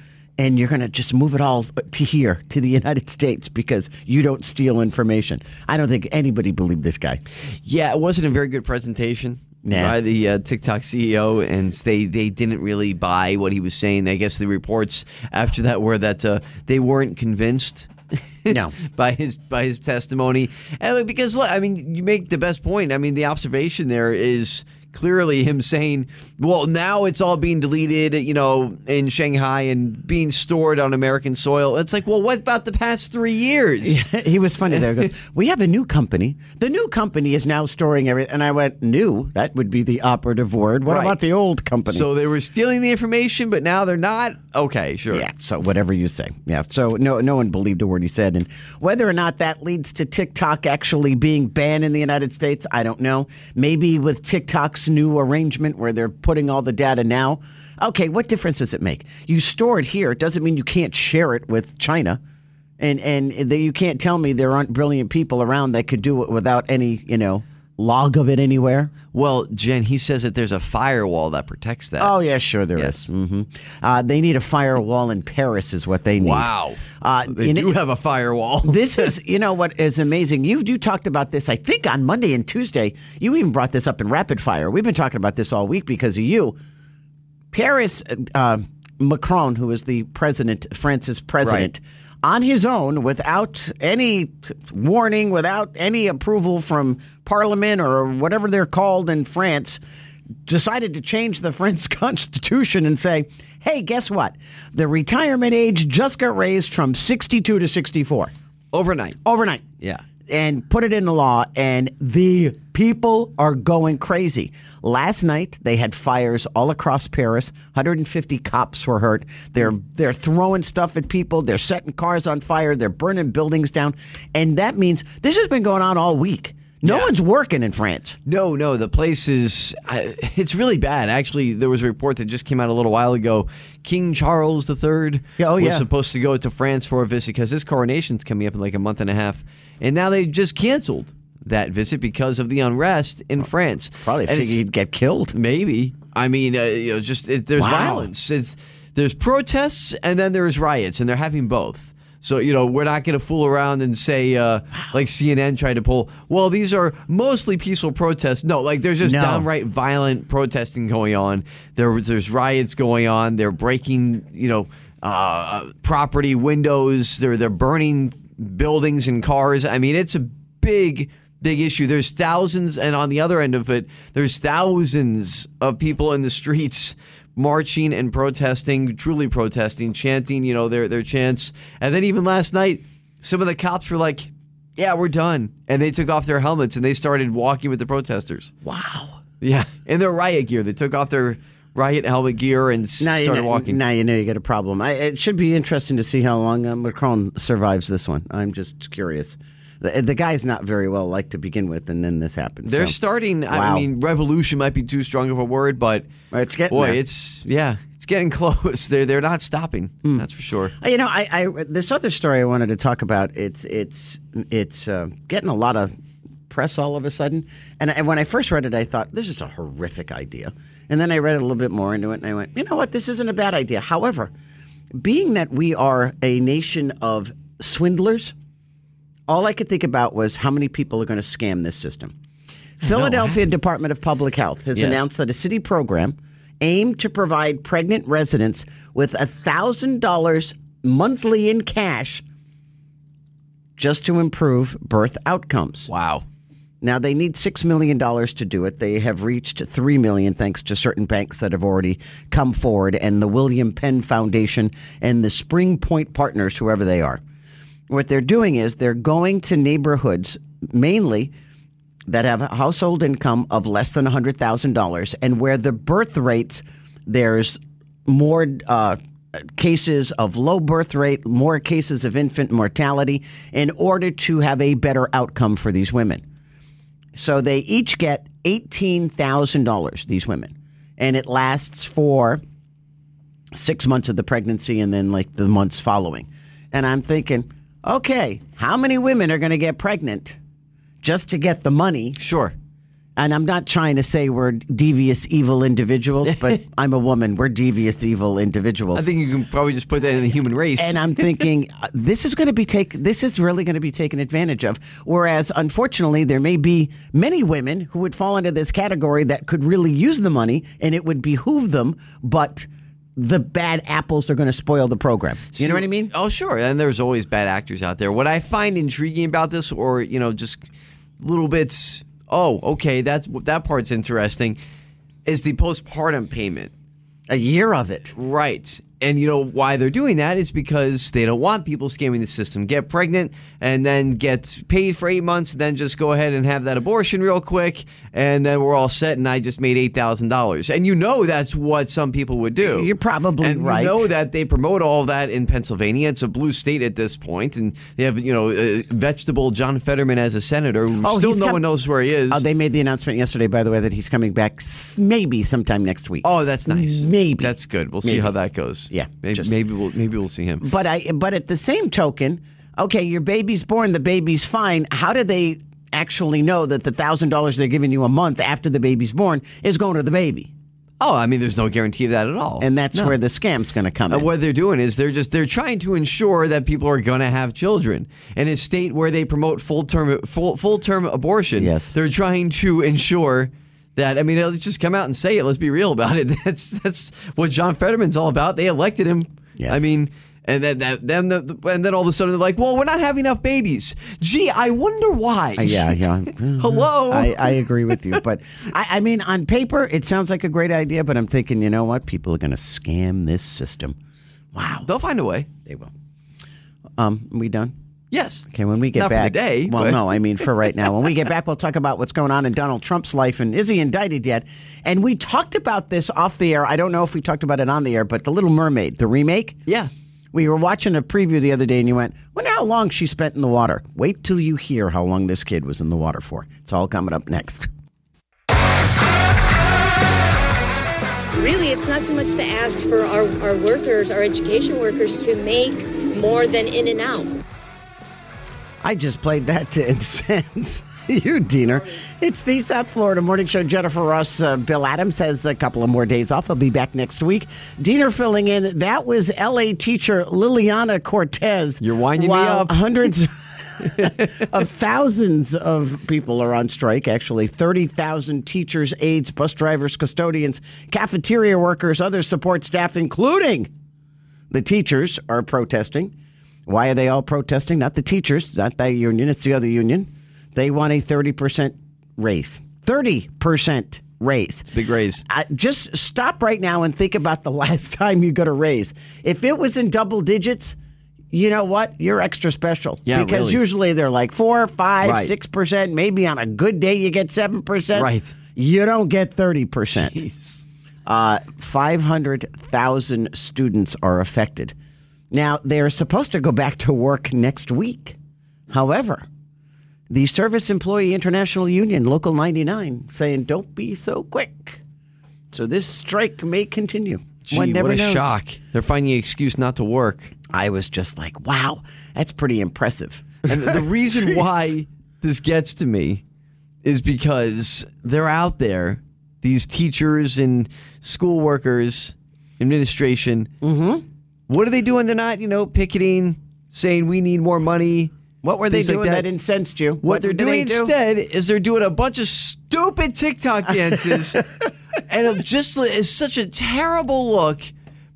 and you're going to just move it all to here to the United States because you don't steal information. I don't think anybody believed this guy. Yeah, it wasn't a very good presentation Nah. by the uh, TikTok CEO, and they they didn't really buy what he was saying. I guess the reports after that were that uh, they weren't convinced. [LAUGHS] No. by his by his testimony, and because look, I mean, you make the best point. I mean, the observation there is clearly him saying, "Well, now it's all being deleted, you know, in Shanghai and being stored on American soil." It's like, well, what about the past three years? [LAUGHS] he was funny there. He goes, [LAUGHS] we have a new company. The new company is now storing everything. And I went, new? That would be the operative word. What Right. about the old company? So they were stealing the information, but now they're not. Okay, sure. Yeah, so whatever you say. Yeah, so no no one believed a word he said. And whether or not that leads to TikTok actually being banned in the United States, I don't know. Maybe with TikTok's new arrangement where they're putting all the data now. Okay, what difference does it make? You store it here. It doesn't mean you can't share it with China. And and that you can't tell me there aren't brilliant people around that could do it without any, you know, log of it anywhere. Well, Jen, he says that there's a firewall that protects that. Oh yeah, sure there is. Yes. Mm-hmm. Uh, they need a firewall in Paris, is what they need. wow. Uh, they do have a firewall. [LAUGHS] this is, [LAUGHS] you know, what is amazing. You you talked about this, I think, on Monday and Tuesday. You even brought this up in rapid fire. We've been talking about this all week because of you. Paris uh, Macron, who is the president, France's president, on his own, without any warning, without any approval from Parliament or whatever they're called in France, decided to change the [LAUGHS] French constitution and say, "Hey, guess what? The retirement age just got raised from 62 to 64." Overnight. overnight. Yeah. And put it into law, and the people are going crazy. Last night they had fires all across Paris. 150 cops were hurt. They're they're throwing stuff at people. They're setting cars on fire. They're burning buildings down, and that means this has been going on all week. No Yeah. one's working in France. No, no, the place is. I it's really bad. Actually, there was a report that just came out a little while ago. King Charles III Yeah, oh, was yeah. supposed to go to France for a visit because his coronation's coming up in like a month and a half, and now they just canceled that visit because of the unrest in France. Probably And figured he'd get killed. Maybe. I mean, uh, you know, just it, there's Wow. violence. It's, there's protests and then there's riots, and they're having both. So you know, we're not going to fool around and say uh, like CNN tried to pull. Well, these are mostly peaceful protests. No, like there's just No. downright violent protesting going on. There, there's riots going on. They're breaking, you know, uh, property windows. They're they're burning buildings and cars. I mean, it's a big big issue. There's thousands, and on the other end of it, there's thousands of people in the streets marching and protesting, truly protesting, chanting, you know, their their chants. And then even last night, some of the cops were like, "Yeah, we're done," and they took off their helmets and they started walking with the protesters. Wow. Yeah, in their riot gear, they took off their riot helmet gear and Now you, started know, walking. now you know you got a problem. I, it should be interesting to see how long uh, Macron survives this one. I'm just curious. The, the guy's not very well liked to begin with, and then this happens. They're so. starting. Wow. I mean, revolution might be too strong of a word, but It's getting boy, there. it's yeah, it's getting [LAUGHS] close. They're they're not stopping. Hmm. That's for sure. Uh, You know, I, I this other story I wanted to talk about. It's it's it's uh, getting a lot of press all of a sudden. And, and when I first read it, I thought this is a horrific idea. And then I read a little bit more into it, and I went, you know what, this isn't a bad idea. However, being that we are a nation of swindlers, all I could think about was how many people are going to scam this system. Philadelphia eh? Department of Public Health has Yes. announced that a city program aimed to provide pregnant residents with $1,000 monthly in cash just to improve birth outcomes. Wow. Now they need six million dollars to do it. They have reached three million thanks to certain banks that have already come forward, and the William Penn Foundation and the Spring Point Partners, whoever they are. What they're doing is they're going to neighborhoods mainly that have a household income of less than hundred thousand dollars, and where the birth rates there's more. Uh, Cases of low birth rate, more cases of infant mortality, in order to have a better outcome for these women. So they each get $18,000, these women. And it lasts for six months of the pregnancy and then like the months following. And I'm thinking, okay, how many women are going to get pregnant just to get the money? Sure. And I'm not trying to say we're devious, evil individuals, [LAUGHS] but I'm a woman. We're devious, evil individuals. I think you can probably just put that in the human race. and I'm thinking [LAUGHS] uh, this is going to be take this is really going to be taken advantage of. Whereas, unfortunately, there may be many women who would fall into this category that could really use the money, and it would behoove them. But the bad apples are going to spoil the program. You know what I mean? Oh, sure. And there's always bad actors out there. What I find intriguing about this, or you know, just little bits. Oh, okay, that's that part's interesting. Is the postpartum payment? A year of it. Right. And you know why they're doing that is because they don't want people scamming the system. Get pregnant and then get paid for eight months, then just go ahead and have that abortion real quick, and then we're all set. And I just made eight thousand dollars. And you know that's what some people would do. You're probably and right. You know that they promote all that in Pennsylvania. It's a blue state at this point, and they have you know uh, vegetable John Fetterman as a senator. Who Oh, still no com- one knows where he is. Oh, they made the announcement yesterday, by the way, that he's coming back maybe sometime next week. Oh, that's nice. Maybe. that's good. We'll see Maybe. how that goes. Yeah, maybe just- maybe we'll maybe we'll see him. But I but at the same token, okay, your baby's born, the baby's fine. How do they actually know that the thousand dollars they're giving you a month after the baby's born is going to the baby? Oh, I mean, there's no guarantee of that at all. And that's No. where the scam's going to come Uh, in. what they're doing is they're just they're trying to ensure that people are going to have children. In a state where they promote full term full full term abortion, Yes. they're trying to ensure that I mean, let's just come out and say it. Let's be real about it. [LAUGHS] That's that's what John Fetterman's all about. They elected him. Yes. I mean. And then, that, then, the, and then all of a sudden they're like, "Well, we're not having enough babies." Gee, I wonder why. Uh, yeah, yeah. [LAUGHS] Hello. I, I agree with you, but [LAUGHS] I, I mean, on paper, it sounds like a great idea. But I'm thinking, you know what? People are going to scam this system. Wow, They'll find a way. they will. Um, we done? Yes. Okay, when we get Not for the back, day, well, but- no, I mean for right now. When we get back, we'll talk about what's going on in Donald Trump's life and is he indicted yet? And we talked about this off the air. I don't know if we talked about it on the air, but the Little Mermaid, the remake. Yeah. We were watching a preview the other day, and you went, "Wonder how long she spent in the water." Wait till you hear how long this kid was in the water for. It's all coming up next. Really, it's not too much to ask for our, our workers, our education workers, to make more than in and out. I just played that to [LAUGHS] incense you, Diener. It's the South Florida Morning Show. Jennifer Ross, uh, Bill Adams has a couple of more days off. He'll be back next week. Diener filling in. That was L.A. teacher Liliana Cortez. You're winding me up. [LAUGHS] Hundreds of thousands of people are on strike. Actually, 30,000 teachers, aides, bus drivers, custodians, cafeteria workers, other support staff, including the teachers, are protesting. Why are they all protesting? Not the teachers, not that union, it's the other union. They want a 30% raise. 30% raise. Big raise. I, just stop right now and think about the [LAUGHS] last time you got a raise. If it was in double digits, you know what? You're extra special. Yeah, because really. usually they're like four, five, Right. six percent. Maybe on a good day you get seven percent. Right. You don't get thirty percent. Uh, 500,000 students are affected. Now, they're supposed to go back to work next week. However, the Service Employee International Union, Local 99, saying, don't be so quick. So this strike may continue. Gee, One never what a knows. shock. They're finding an excuse not to work. I was just like, wow, that's pretty impressive. And the [LAUGHS] reason why this gets to me is because they're out there, these teachers and school workers, administration. Mm-hmm. What are they doing? They're not, you know, picketing, saying we need more money. What were they things like doing that. incensed you? What, they're doing they do? instead is they're doing a bunch of stupid TikTok [LAUGHS] dances, and it just is such a terrible look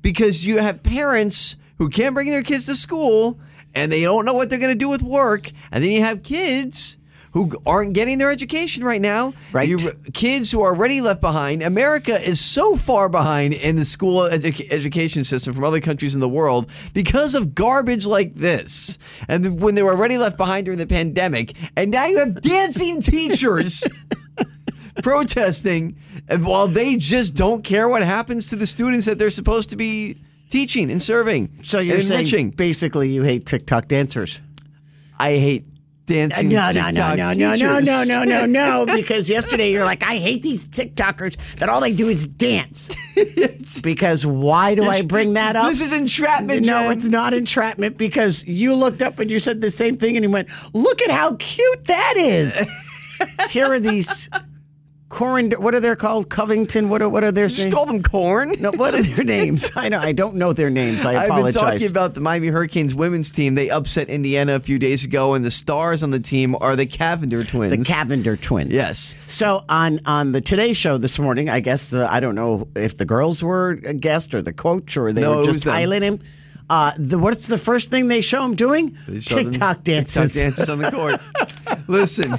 because you have parents who can't bring their kids to school and they don't know what they're going to do with work, and then you have kids who aren't getting their education right now. Right. You, kids who are already left behind. America is so far behind in the school edu- education system from other countries in the world because of garbage like this. And when they were already left behind during the pandemic, and now you have dancing teachers [LAUGHS] protesting, and while they just don't care what happens to the students that they're supposed to be teaching and serving. So you're and saying enriching. basically you hate TikTok dancers. I hate dancing. No, no, no, no, no, no, no, no, no, no. [LAUGHS] Because yesterday you're like, I hate these TikTokers that all they do is dance. [LAUGHS] because why do I bring that up? This is entrapment. No, Jen. it's not entrapment because you looked up and you said the same thing and you went, look at how cute that is. [LAUGHS] Here are these Corin, what are they called? Covington. What are what are their Just names? call them corn. No, what are their [LAUGHS] names? I know I don't know their names. I apologize. I've been talking about the Miami Hurricanes women's team. They upset Indiana a few days ago, and the stars on the team are the Cavinder twins. the Cavinder twins. Yes. So on on the Today Show this morning, I guess uh, I don't know if the girls were a guest or the coach or they No, were just highlighting him. Uh, the, what's the first thing they show him doing? Show TikTok dances. TikTok dances on the court. [LAUGHS] Listen,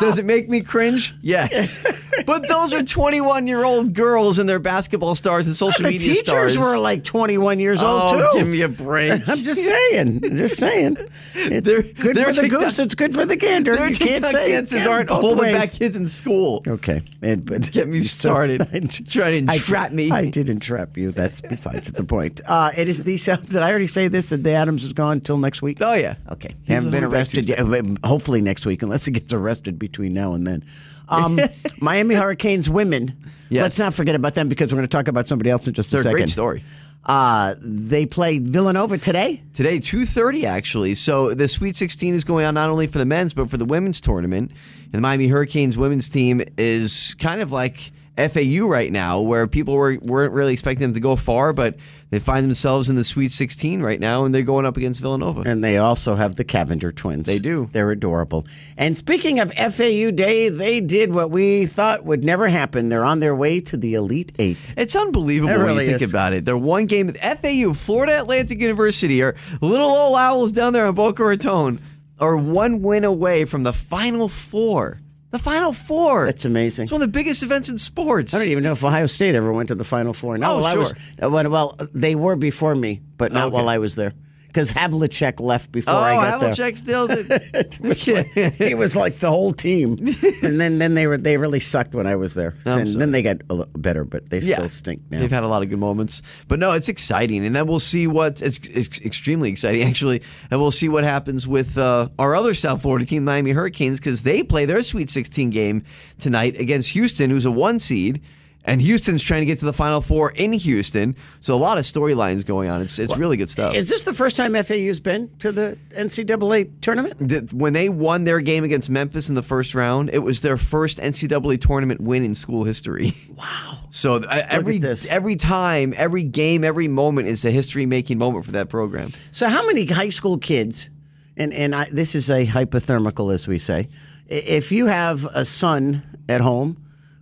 does it make me cringe? Yes. [LAUGHS] But those are 21 year old girls and they're basketball stars and social the media teachers stars. were like 21 years old Oh, too. give me a break. I'm just saying. Just saying. [LAUGHS] It's They're- good they're for the TikTok- goose. It's good for the gander. Their you TikTok dances aren't holding ways. back kids in school. Okay, and, but Get me started. Trying to I- entrap me. I did entrap you. That's besides the point. Uh, it is the sound. Did I already say this? That the Adams is gone until next week. Oh, yeah. Okay. He's haven't been arrested yet. Hopefully next week, unless he gets arrested between now and then. Um, [LAUGHS] Miami Hurricanes women. Yes. Let's not forget about them because we're going to talk about somebody else in just They're a second. great story. Uh, they played Villanova today. Today, 2.30 actually. So the Sweet 16 is going on not only for the men's, but for the women's tournament. And the Miami Hurricanes women's team is kind of like FAU right now, where people were, weren't really expecting them to go far, but they find themselves in the Sweet 16 right now, and they're going up against Villanova. And they also have the Cavinder twins. They do. They're adorable. And speaking of FAU Day, they did what we thought would never happen. They're on their way to the Elite Eight. It's unbelievable It when you think is. about it. They're one game. FAU, Florida Atlantic University, or little old owls down there in Boca Raton, are one win away from the Final Four. The Final Four. That's amazing. It's one of the biggest events in sports. I don't even know if Ohio State ever went to the Final Four. No, Oh, well, I was, sure. uh, well, they were before me, but not Okay. while I was there. Because Havlicek left before Oh, I got there. Havlicek still [LAUGHS] did. he was like the whole team, and then then they were they really sucked when I was there. And then they got a little better, but they still stink now. They've had a lot of good moments, but no, it's exciting, and then we'll see what it's, it's extremely exciting [LAUGHS] actually, and we'll see what happens with uh, our other South Florida team, Miami Hurricanes, because they play their Sweet 16 game tonight against Houston, who's a one seed. And Houston's trying to get to the Final Four in Houston, so a lot of storylines going on. It's it's really good stuff. Is this the first time FAU's been to the NCAA tournament? The- when they won their game against Memphis in the first round, it was their first NCAA tournament win in school history. Wow! So uh, every every time, every game, every moment is a history making moment for that program. So, how many high school kids, and, and I, this is a hypothermical, as we say, if you have a son at home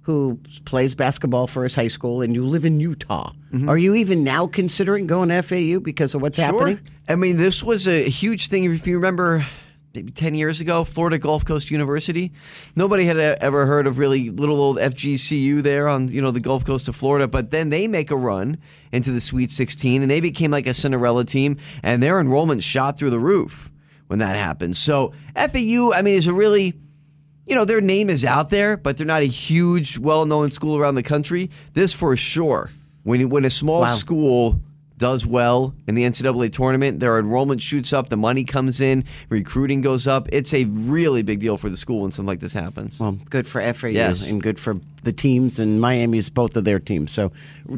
who plays basketball for his high school and you live in Utah, mm-hmm. are you even now considering going to FAU because of what's happening? I mean, this was a huge thing. If you remember, maybe 10 years ago, Florida Gulf Coast University. Nobody had ever heard of really little old FGCU there on, you know, the Gulf Coast of Florida. But then they make a run into the Sweet 16 and they became like a Cinderella team and their enrollment shot through the roof when that happened. So FAU, I mean, is a really you know, their name is out there, but they're not a huge, well-known school around the country. This for sure. When when a small Wow. school does well in the NCAA tournament, their enrollment shoots up, the money comes in, recruiting goes up. It's a really big deal for the school when something like this happens. Well, good for FAU Yes. and good for the teams, and Miami's both of their teams. So,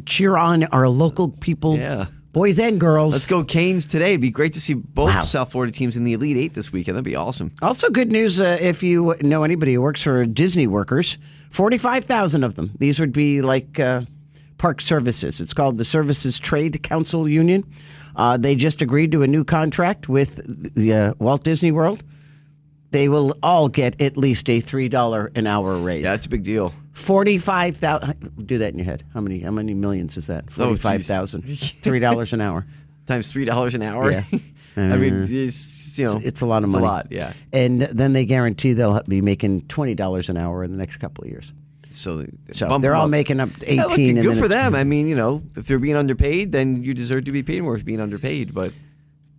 cheer on our local people, Yeah. Boys and girls. Let's go Canes today. It'd be great to see both Wow. South Florida teams in the Elite Eight this weekend. That'd be awesome. Also, good news uh, if you know anybody who works for Disney workers, 45,000 of them. These would be like uh, park services. It's called the Service Trades Council Union. Uh, they just agreed to a new contract with the uh, Walt Disney World. They will all get at least a $3 an hour raise. Yeah, it's a big deal. 45,000. Do that in your head. How many how many millions is that? Oh, geez. 45,000. [LAUGHS] $3 an hour. Times three dollars an hour. Yeah. [LAUGHS] I mean, Uh, it's you know, It's, it's a lot of it's money. A lot, yeah. And then they guarantee they'll be making twenty dollars an hour in the next couple of years. So, they- So they're all up. making up eighteen. Yeah, look, good for them. I mean, you know, if they're being underpaid, then you deserve to be paid more for being underpaid. But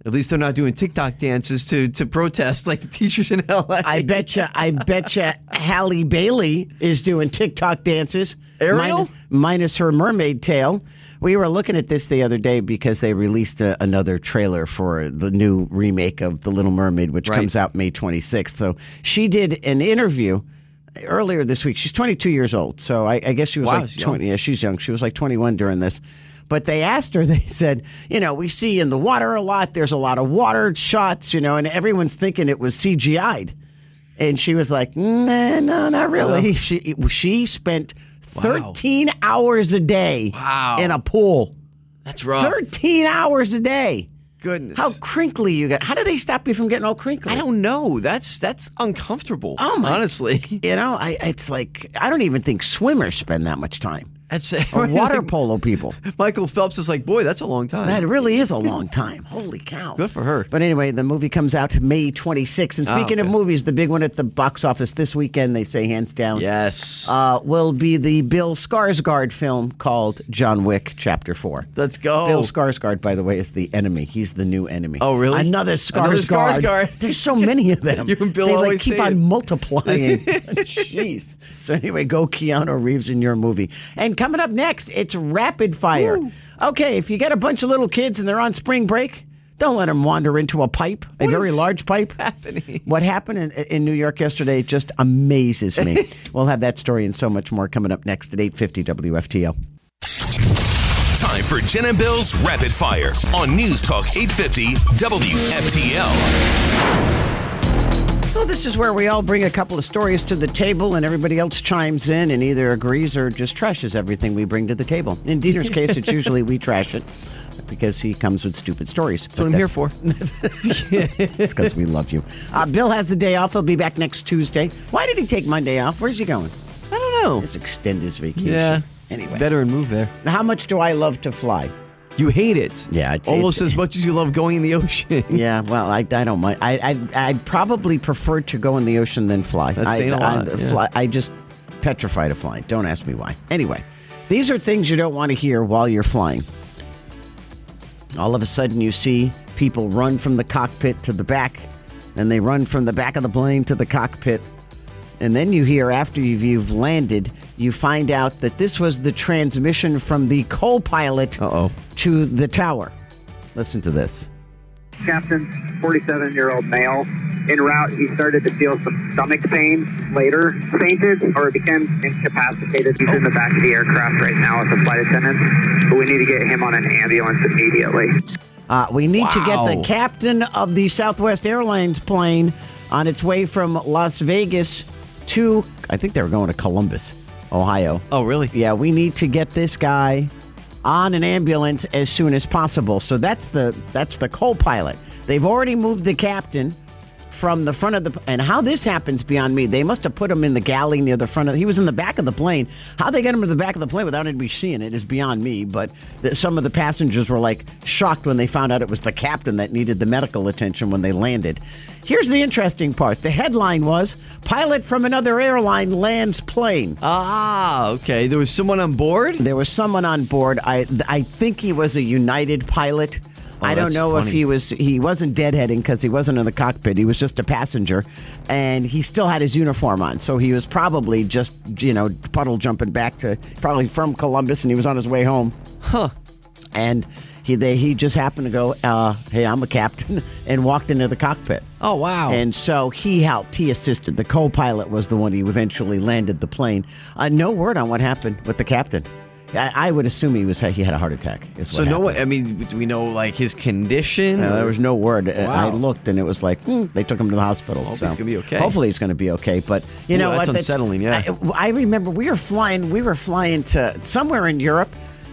at least they're not doing TikTok dances to to protest like the teachers in LA. I betcha. I betcha. Halle Bailey is doing TikTok dances. Ariel? minus, minus her mermaid tail. We were looking at this the other day because they released a, another trailer for the new remake of The Little Mermaid, which Right. comes out May 26th. So she did an interview earlier this week. She's 22 years old, so I, I guess she was Wow, like she's young. Yeah, she's young. She was like 21 during this. But they asked her, [LAUGHS] they said, you know, we see in the water a lot. There's a lot of water shots, you know, and everyone's thinking it was CGI'd. And she was like, nah, no, not really. She she spent 13 hours a day Wow. in a pool. That's rough. 13 hours a day. Goodness. How crinkly you get. How do they stop you from getting all crinkly? I don't know. That's that's uncomfortable. Oh, my- honestly. [LAUGHS] You know, I it's like I don't even think swimmers spend that much time. That's [LAUGHS] water polo people. Michael Phelps is like, boy, that's a long time. That really is a long time. Holy cow. Good for her. But anyway, the movie comes out May 26th. And Oh, speaking of movies, the big one at the box office this weekend, they say hands down, yes. uh, will be the Bill Skarsgård film called John Wick Chapter 4. Let's go. Bill Skarsgård, by the way, is the enemy. He's the new enemy. Oh, really? Another Another Skarsgård. Skarsgård. There's so many of them. [LAUGHS] You and Bill they like keep on it. multiplying. [LAUGHS] Jeez. So anyway, go Keanu Reeves in your movie. And coming up next, it's rapid fire. Okay, if you get a bunch of little kids and they're on spring break. Don't let them wander into a pipe, a What very is large pipe. [LAUGHS] happening? What happened in, in New York yesterday just amazes me. [LAUGHS] we'll have that story and so much more coming up next at 8:50 WFTL. Time for Jen and Bill's Rapid Fire on News Talk 850 WFTL. Well, this is where we all bring a couple of stories to the table and everybody else chimes in and either agrees or just trashes everything we bring to the table. In Dieter's case, it's [LAUGHS] usually we trash it because he comes with stupid stories. That's what I'm here for. [LAUGHS] It's because we love you. Uh, Bill has the day off. He'll be back next Tuesday. Why did he take Monday off? Where's he going? I don't know. Let's extend his vacation. Yeah. Anyway. Veteran move there. How much do I love to fly? You hate it. Yeah, it's- almost it's- as much as you love going in the ocean. [LAUGHS] Yeah, well, I, I don't mind. I, I I'd probably prefer to go in the ocean than fly. That's I, saying a lot, I, yeah. fly, I just petrified of flying. Don't ask me why. Anyway, these are things you don't want to hear while you're flying. All of a sudden, you see people run from the cockpit to the back, and they run from the back of the plane to the cockpit. And then you hear after you've, you've landed, you find out that this was the transmission from the co pilot to the tower. Listen to this. Captain, 47 year old male. En route, he started to feel some stomach pain. Later, fainted or became incapacitated. He's in the back of the aircraft right now with the flight attendant, but we need to get him on an ambulance immediately. Uh, we need to get the captain of the Southwest Airlines plane on its way from Las Vegas to, I think they were going to Columbus, Ohio. Oh, really? Yeah, we need to get this guy on an ambulance as soon as possible. So that's the that's the co-pilot. They've already moved the captain from the front of the and how this happens beyond me. They must have put him in the galley near the front of. He was in the back of the plane. How they get him to the back of the plane without anybody seeing it is beyond me. But the, some of the passengers were like shocked when they found out it was the captain that needed the medical attention when they landed. Here's the interesting part. The headline was "Pilot from another airline lands plane." Ah, okay. There was someone on board? There was someone on board. I I think he was a United pilot. Oh, I don't know if he was he wasn't deadheading because he wasn't in the cockpit. He was just a passenger, and he still had his uniform on. So he was probably just you know puddle jumping back to probably from Columbus, and he was on his way home. Huh. And he they, he just happened to go, uh, "Hey, I'm a captain," [LAUGHS] and walked into the cockpit. Oh, wow. And so he helped. He assisted. The co-pilot was the one who eventually landed the plane. Uh, no word on what happened with the captain. I, I would assume he was he had a heart attack. So no one. I mean, do we know like his condition? Uh, there was no word. Uh, I looked and it was like hmm, they took him to the hospital. Hope so he's gonna be okay. Hopefully he's going to be okay. But you Ooh, know that's what? unsettling, yeah. I, I remember we were flying. We were flying to somewhere in Europe,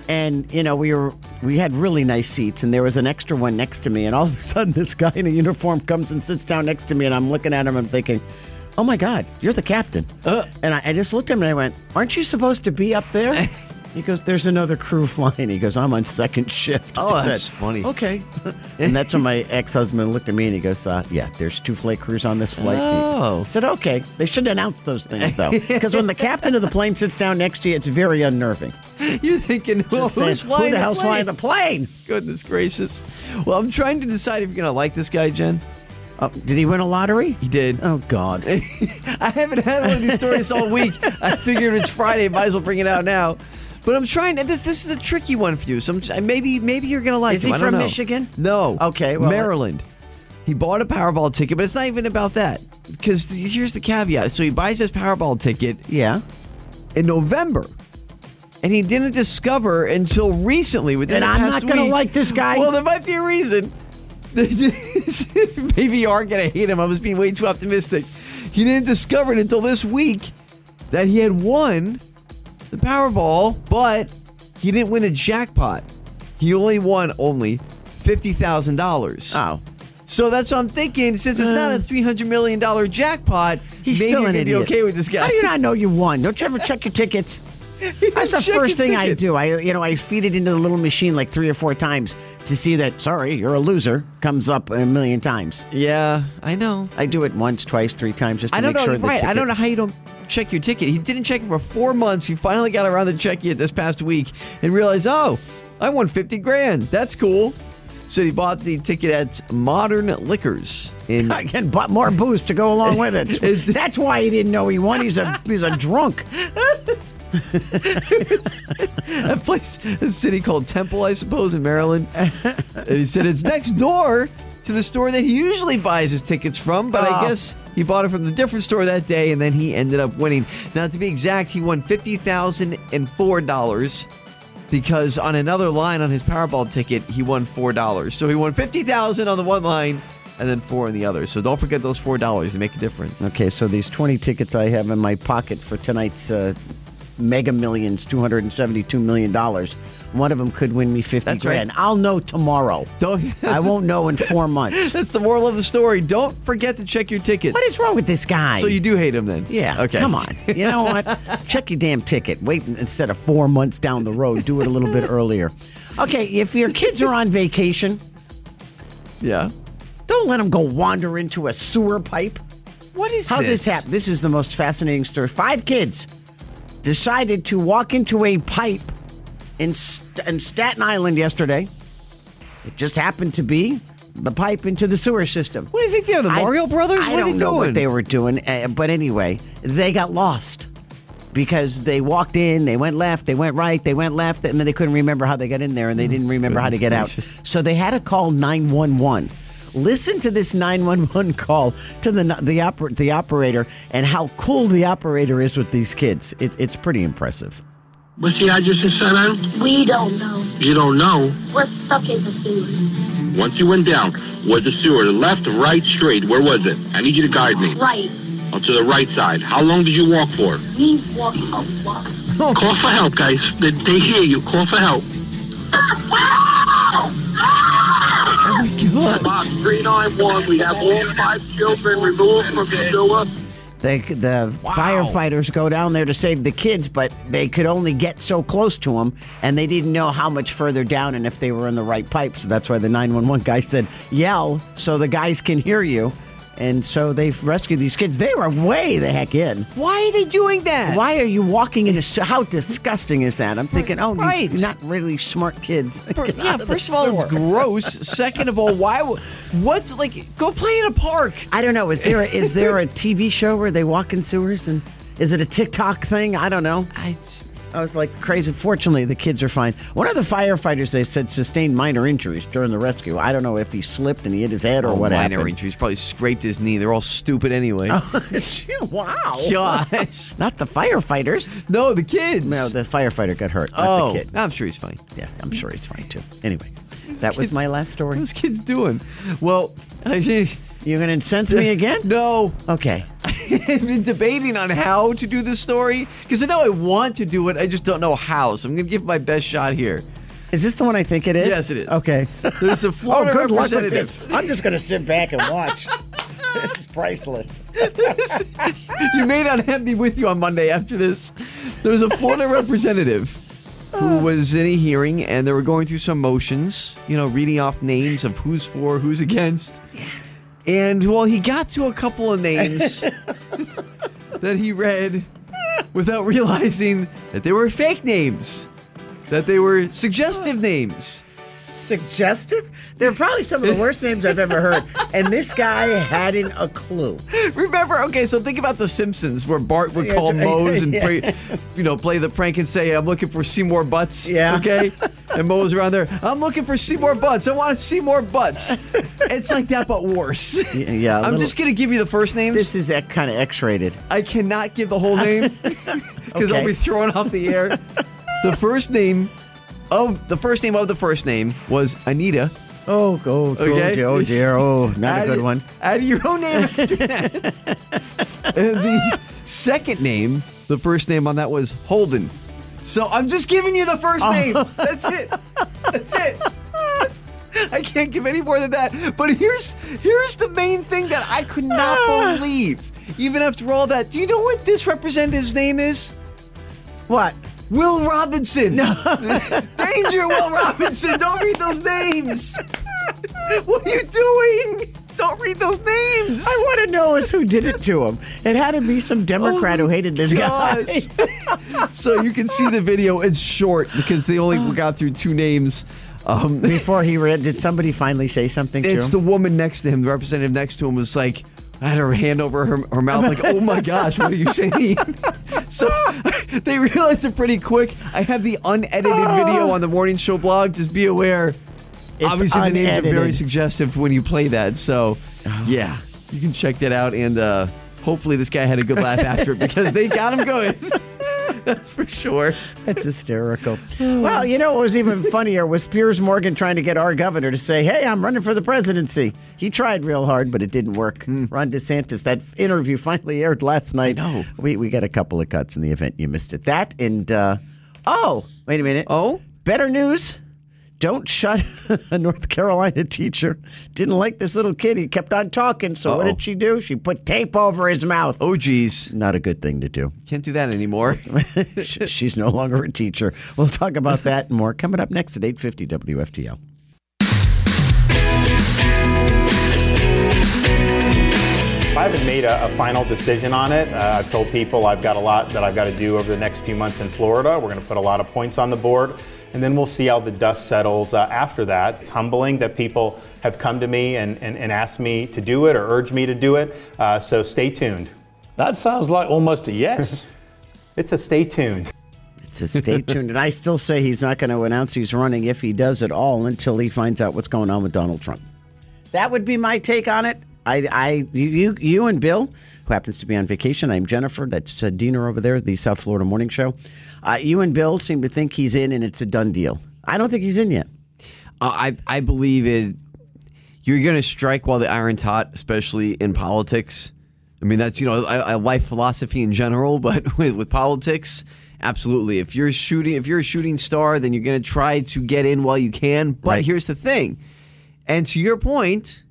and you know we were we had really nice seats, and there was an extra one next to me, and all of a sudden this guy in a uniform comes and sits down next to me, and I'm looking at him, I'm thinking. Oh my God, you're the captain. Uh. and I, I just looked at him and I went, Aren't you supposed to be up there? [LAUGHS] He goes, There's another crew [LAUGHS] flying. He goes, I'm on second shift. Oh, I that's said, funny. Okay. [LAUGHS] and that's when my ex husband looked at me and he goes, uh, Yeah, there's two flight crews on this flight. Oh. I said, Okay. They should announce those things, though. [LAUGHS] Because when the captain of the plane sits down next to you, it's very unnerving. You're thinking, well, Just saying, who's flying Who the the hell's plane? flying the plane? Goodness gracious. Well, I'm trying to decide if you're going to like this guy, Jen. Oh, did he win a lottery? He did. Oh, God. I haven't had one of these stories all week. I figured it's Friday, might as well bring it out now. But I'm trying. This this is a tricky one for you. So I'm, maybe maybe you're gonna like. Is him. he from know. Michigan? No. Okay, well, Maryland. He bought a Powerball ticket, but it's not even about that. Because here's the caveat. So he buys his Powerball ticket Yeah. in November, and he didn't discover until recently And within the I'm not gonna like this guy. Well, there might be a reason. [LAUGHS] Maybe you are gonna hate him. I was being way too optimistic. he didn't discover it until this week that he had won the Powerball, but he didn't win the jackpot. He only won only fifty thousand dollars. Oh. So that's what I'm thinking. Since it's not a uh. three hundred million dollar jackpot, He's maybe still you're an gonna be idiot. okay with this guy. How do you not know you won? Don't you ever check your tickets? [LAUGHS] That's the Check first thing I ticket. do. I, you know, I feed it into the little machine like three or four times to see that. Sorry, you're a loser. Comes up a million times. Yeah, I know. I do it once, twice, three times just to I don't make know. sure. the right. I ticket- don't know how you don't check your ticket. He didn't check it for four months. He finally got around to checking it this past week and realized, oh, I won 50 grand. That's cool. So he bought the ticket at Modern Liquors in [LAUGHS] Again, but more booze to go along with it. [LAUGHS] That's why he didn't know he won. He's a he's a drunk. [LAUGHS] a place, a city called Temple, I suppose, in Maryland. and he said it's next door to the store that he usually buys his tickets from, but I Oh. guess he bought it from the different store that day, and then he ended up winning. Now, to be exact, he won fifty thousand and four dollars. Because on another line on his Powerball ticket, he won four dollars. So he won fifty thousand on the one line, and then four on the other. So don't forget those four dollars; they make a difference. Okay, so these 20 tickets I have in my pocket for tonight's uh, Mega Millions, $272 million. One of them could win me 50 That's right. grand. I'll know tomorrow. Don't. I won't know in four months. [LAUGHS] That's the moral of the story. Don't forget to check your tickets. What is wrong with this guy? So you do hate him then? Yeah. Okay. Come on. You know what? [LAUGHS] Check your damn ticket. Wait instead of four months down the road. Do it a little bit [LAUGHS] earlier. Okay, if your kids are on vacation, Yeah. don't let them go wander into a sewer pipe. What is How this? this happened? This is the most fascinating story. Five kids decided to walk into a pipe in, St- in Staten Island yesterday. It just happened to be the pipe into the sewer system. What do you think they are, the I- Mario Brothers? I what are don't they know doing? what they were doing, uh, but anyway, they got lost because they walked in, they went left, they went right, they went left, and then they couldn't remember how they got in there, and they didn't remember how to get out. So they had to call nine one one. Listen to this 911 call to the the, oper- the operator and how cool the operator is with these kids. It, it's pretty impressive. What's the address in Staten Island? We don't know. You don't know. We're stuck in the sewer. Once you went down, was the sewer the left, right, straight? Where was it? I need you to guide me. Right. Oh, to the right side. How long did you walk for? We walked a lot. Call for help, guys. They, they hear you. Call for help. Oh my God. Box 391. We have all five children removed from the sewer. They, the firefighters go down there to save the kids, but they could only get so close to them, and they didn't know how much further down and if they were in the right pipe. So that's why the 911 guy said, yell so the guys can hear you. And so they've rescued these kids. They were way the heck in. Why are they doing that? Why are you walking into so how disgusting is that? I'm thinking, oh, Right. you're not really smart kids. For- [LAUGHS] yeah, first of all, it's gross. [LAUGHS] Second of all, why? What? Like, go play in a park. I don't know. Is there a, is there a TV show where they walk in sewers and is it a TikTok thing? I don't know. I just, I was like crazy. Fortunately, the kids are fine. One of the firefighters they said sustained minor injuries during the rescue. I don't know if he slipped and he hit his head or oh, what minor happened. injuries. Probably scraped his knee. They're all stupid anyway. [LAUGHS] wow. Gosh. [LAUGHS] Not the firefighters. No, the kids. No, the firefighter got hurt. Not oh, the kid. I'm sure he's fine. Yeah, I'm sure he's fine too. Anyway, that was kids- my last story. What's kids doing? Well, [LAUGHS] I, You're gonna incense me again? [LAUGHS] no. Okay. I've been debating on how to do this story because I know I want to do it. I just don't know how. So I'm going to give my best shot here. Is this the one I think it is? Yes, it is. Okay. [LAUGHS] There's a Florida oh, good luck with this. I'm just gonna sit back and watch. [LAUGHS] this is priceless. you may not have me with you on Monday after this. There was a Florida representative who ah. was in a hearing and they were going through some motions, you know, reading off names of who's for, who's against. And well, he got to a couple of names [LAUGHS] that he read without realizing that they were fake names, that they were suggestive names. Suggestive? They're probably some of the worst names I've ever heard. And this guy hadn't a clue. Remember, okay, so think about The Simpsons, where Bart would call right. Moe's and [LAUGHS] Yeah. pray, you know, play the prank and say, "I'm looking for Seymour Butts." Yeah. Okay, and Moe's around there. I'm looking for Seymour Butts. I want to see more Butts. [LAUGHS] it's like that, but worse. Yeah, yeah, I'm little- just gonna give you the first names. This is that kind of X-rated. I cannot give the whole name [LAUGHS] because I'll be thrown off the air. the first name of the first name of the first name was Anita. Oh, oh, Okay. oh, [LAUGHS] dear. Oh, not a good one. Add your own name after that. [LAUGHS] and the second name, the first name on that was Holden. So I'm just giving you the first Oh. names. That's it. That's it. [LAUGHS] I can't give any more than that. But here's here's the main thing that I could not believe. Even after all that, do you know what this representative's name is? What? Will Robinson. [LAUGHS] Danger, Will Robinson. Don't read those names. what are you doing? Don't read those names. I want to know is who did it to him. It had to be some Democrat Oh, who hated this guy. [LAUGHS] so you can see the video. It's short because they only got through two names. Um, Before he read, did somebody finally say something to it's the woman next to him, the representative next to him was like, I had her hand over her, her mouth, like, oh my gosh, what are you saying? [LAUGHS] so [LAUGHS] they realized it pretty quick. I have the unedited video on the morning show blog. Just be aware. It's Obviously, the names are very suggestive when you play that. So, yeah, you can check that out. And uh, hopefully, this guy had a good laugh after it because they got him good. [LAUGHS] That's for sure. That's hysterical. [LAUGHS] well, you know what was even funnier was Piers Morgan trying to get our governor to say, "Hey, I'm running for the presidency." He tried real hard, but it didn't work. Ron DeSantis. That interview finally aired last night. know. We we got a couple of cuts in the event. You missed it. That and uh, oh, wait a minute. Oh? better news. Don't shut [LAUGHS] a North Carolina teacher. Didn't like this little kid. He kept on talking. So what Uh-oh. did she do? She put tape over his mouth. Oh, geez. Not a good thing to do. Can't do that anymore. [LAUGHS] She's no longer a teacher. We'll talk about that and more coming up next at 850 WFTL. I haven't made a, a final decision on it. Uh, I've told people I've got a lot that I've got to do over the next few months in Florida. We're going to put a lot of points on the board, and then we'll see how the dust settles uh, after that. It's humbling that people have come to me and, and, and asked me to do it or urged me to do it. Uh, so stay tuned. That sounds like almost a yes. [LAUGHS] It's a stay tuned. It's a stay tuned. And I still say he's not going to announce he's running if he does at all until he finds out what's going on with Donald Trump. That would be my take on it. I, I, you, you and Bill, who happens to be on vacation. I'm Jennifer. That's uh, Diener over there, the South Florida Morning Show. Uh, you and Bill seem to think he's in, and it's a done deal. I don't think he's in yet. Uh, I I believe it. You're going to strike while the iron's hot, especially in politics. I mean, that's you know a, a life philosophy in general, [LAUGHS] but with, with politics, absolutely. If you're shooting, if you're a shooting star, then you're going to try to get in while you can. But Right. here's the thing, and to your point.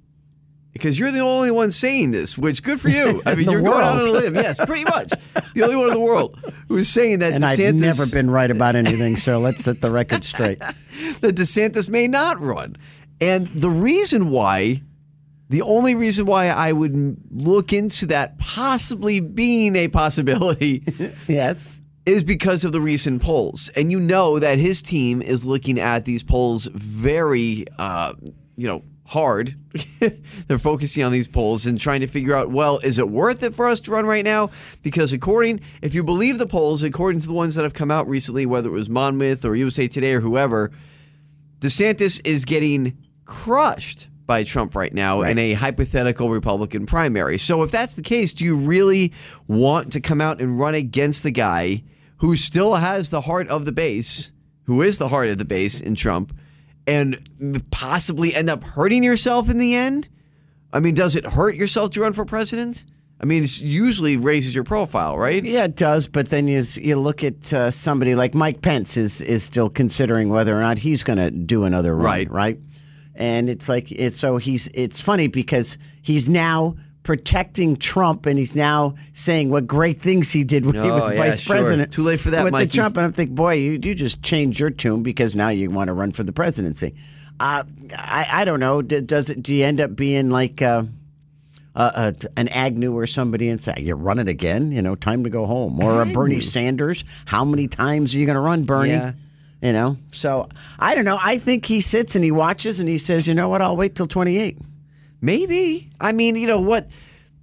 Because you're the only one saying this, which good for you. [LAUGHS] I mean, you're going out on a limb. Yes, pretty much. The only one in the world who is saying that And I've never been right about anything, so let's set the record straight. [LAUGHS] that DeSantis may not run. And the reason why, the only reason why I would look into that possibly being a possibility [LAUGHS] Yes. is because of the recent polls. And you know that his team is looking at these polls very, uh, you know, hard. [LAUGHS] They're focusing on these polls and trying to figure out, well, is it worth it for us to run right now? Because according, if you believe the polls, according to the ones that have come out recently, whether it was Monmouth or USA Today or whoever, DeSantis is getting crushed by Trump right now in a hypothetical Republican primary. So if that's the case, do you really want to come out and run against the guy who still has the heart of the base, who is the heart of the base in Trump, and possibly end up hurting yourself in the end? I mean, does it hurt yourself to run for president? I mean, it usually raises your profile, right? Yeah, it does. But then you you look at uh, somebody like Mike Pence is is still considering whether or not he's going to do another run, Right. right? And it's like it's so he's it's funny because he's now protecting Trump and he's now saying what great things he did when he Oh, was yeah, vice sure. president. Too late for that, with the Trump. And I'm thinking, boy, you you just change your tune because now you want to run for the presidency. Uh, I I don't know. D- Does it? Do you end up being like? Uh, uh, uh, an Agnew or somebody and say, "You're running again." You know, time to go home. Or a Bernie Sanders. How many times are you going to run, Bernie? Yeah. You know. So I don't know. I think he sits and he watches and he says, "You know what? I'll wait till 28." Maybe. I mean, you know what?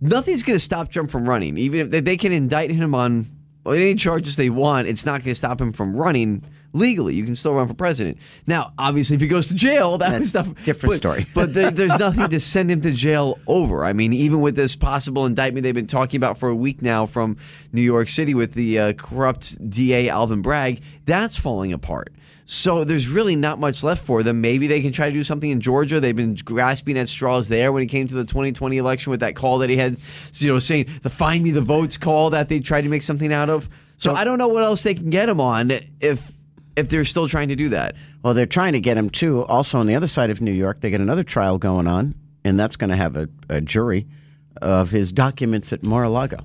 Nothing's going to stop Trump from running. Even if they- can indict him on any charges they want, it's not going to stop him from running. legally. You can still run for president. Now, obviously, if he goes to jail, that was stuff different but- story. but there, [LAUGHS] there's nothing to send him to jail over. I mean, even with this possible indictment they've been talking about for a week now from New York City with the uh, corrupt DA Alvin Bragg, that's falling apart. So there's really not much left for them. Maybe they can try to do something in Georgia. They've been grasping at straws there when it came to the 2020 election with that call that he had, you know, saying the "Find Me the Votes" call that they tried to make something out of. So I don't know what else they can get him on if if they're still trying to do that. Well, they're trying to get him too. Also, on the other side of New York, they got another trial going on, and that's going to have a, a jury of his documents at Mar-a-Lago.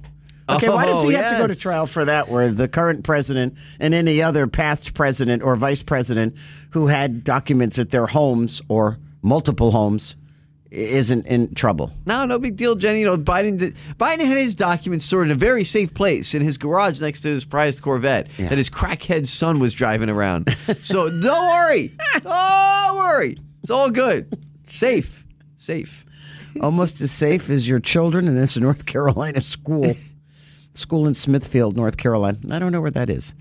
Okay, why does he Oh, have to go to trial for that? Where the current president and any other past president or vice president who had documents at their homes or multiple homes isn't in trouble. No, no big deal, Jenny. You know, Biden did, Biden had his documents stored in a very safe place in his garage next to his prized Corvette that his crackhead son was driving around. so [LAUGHS] don't worry, don't worry. It's all good, safe, safe. Almost as safe as your children in this North Carolina school. [LAUGHS] school in Smithfield, North Carolina. I don't know where that is.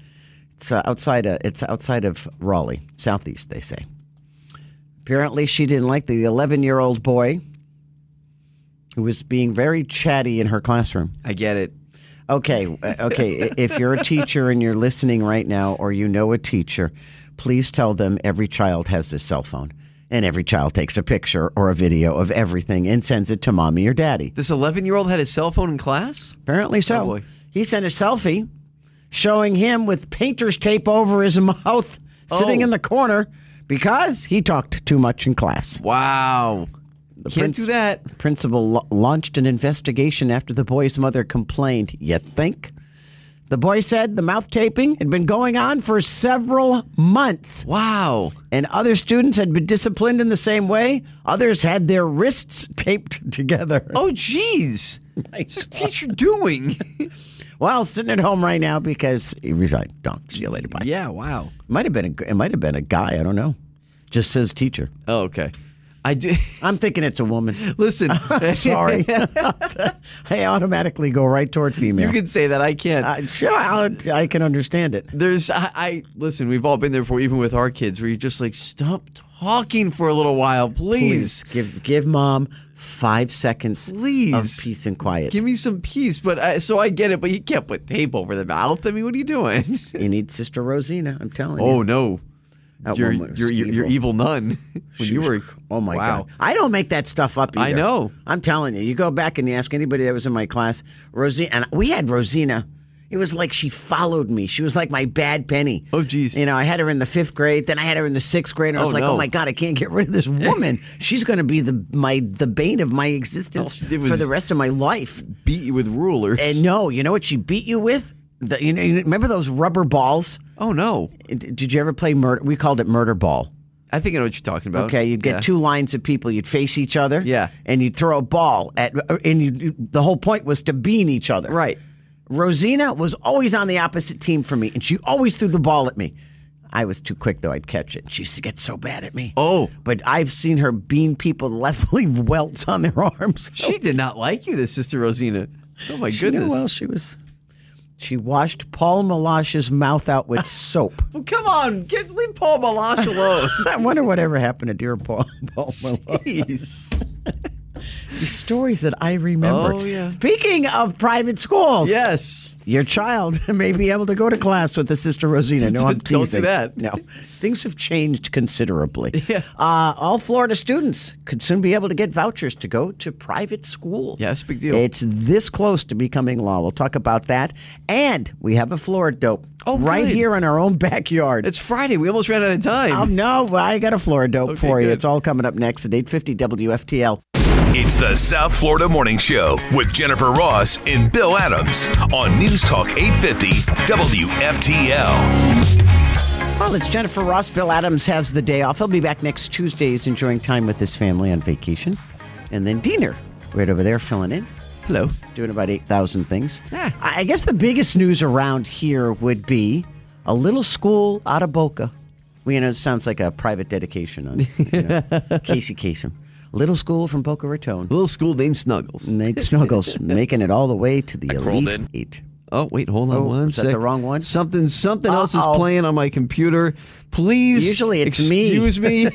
It's uh, outside. Of, it's outside of Raleigh, southeast. They say. Apparently, she didn't like the 11 year old boy who was being very chatty in her classroom. I get it. Okay, uh, okay. if you're a teacher and you're listening right now, or you know a teacher, please tell them every child has a cell phone, and every child takes a picture or a video of everything and sends it to mommy or daddy. This 11 year old had his cell phone in class. Apparently so. Oh, boy. He sent a selfie showing him with painter's tape over his [LAUGHS] mouth, sitting Oh. in the corner because he talked too much in class. Wow. The Can't do that. Principal la- launched an investigation after the boy's mother complained. Yet think? The boy said the mouth taping had been going on for several months. Wow. And other students had been disciplined in the same way. Others had their wrists [LAUGHS] taped together. Oh, jeez. [LAUGHS] What's this teacher doing? [LAUGHS] Well, sitting at home right now because he resigned. Don't see you later. Bye. yeah. Wow. Might have been a, it might have been a guy. I don't know. Just says teacher. Oh, okay. I do. [LAUGHS] I'm thinking it's a woman. Listen. [LAUGHS] Sorry. [LAUGHS] I automatically go right toward female. You can say that. I can't. Uh, sure, I'll, I can understand it. There's, I, I listen. We've all been there before, even with our kids, where you're just like, stop talking for a little while, please. Please give give mom five seconds Please. of peace and quiet. Give me some peace. But I, so I get it, but you can't put tape over the mouth. I mean, what are you doing? you need Sister Rosina. I'm telling you. oh no, That you're woman was you're, you're you're evil nun. [LAUGHS] when you were, oh my wow. god! I don't make that stuff up. I know. I'm telling you. You go back and you ask anybody that was in my class, Rosina, and we had Rosina. It was like she followed me. She was like my bad penny. Oh, geez. You know, I had her in the fifth grade. Then I had her in the sixth grade. And I Oh, was like, no. oh my god, I can't get rid of this woman. [LAUGHS] She's going to be the my the bane of my oh, existence All for the rest of my life. Beat you with rulers. And no, you know what she beat you with? The, you know, you remember those rubber balls? oh no, Did you ever play murder? We called it murder ball. I think I know what you're talking about. Okay, you'd get Yeah. two lines of people. You'd face each other. Yeah. and you'd throw a ball at, uh, and you. The whole point was to bean each other. Right. Rosina was always on the opposite team for me, and she always threw the ball at me. I was too quick though; I'd catch it. She used to get so bad at me. Oh. but I've seen her bean people [LAUGHS] left leave welts on their arms. She did not like you, this sister Rosina. Oh my She goodness. well, she was. She washed Paul Malash's mouth out with [LAUGHS] soap. Well, come on, get leave Paul Malash alone. [LAUGHS] I wonder whatever happened to dear Paul, Paul Malash. Jeez. These stories that I remember. Oh, yeah. Speaking of private schools, Yes. your child [LAUGHS] may be able to go to class with the sister Rosina. No, I'm teasing. [LAUGHS] Don't do that. No, things have changed considerably. [LAUGHS] Yeah. Uh, all Florida students could soon be able to get vouchers to go to private school. Yeah, big deal. It's this close to becoming law. We'll talk about that. And we have a Florida dope Oh, right good. here in our own backyard. It's Friday. We almost ran out of time. Oh, no, I got a Florida dope Okay, for you. good. It's all coming up next at 850 WFTL. It's the South Florida Morning Show with Jennifer Ross and Bill Adams on News Talk 850 WFTL. Well, it's Jennifer Ross. Bill Adams has the day off. He'll be back next Tuesday. He's enjoying time with his family on vacation. And then Diener, right over there, filling in. Hello. Doing about 8,000 things. Yeah. I I guess the biggest news around here would be a little school out of Boca. Well, you know, it sounds like a private dedication on you know, [LAUGHS] Casey Kasem. Little school from Boca Raton. Little school named Snuggles. Nate Snuggles [LAUGHS] making it all the way to the I Elite in. Eight. Oh wait, hold on Oh, one is that the wrong one? Something something else is playing on my computer. Please, Usually it's me. excuse me. [LAUGHS]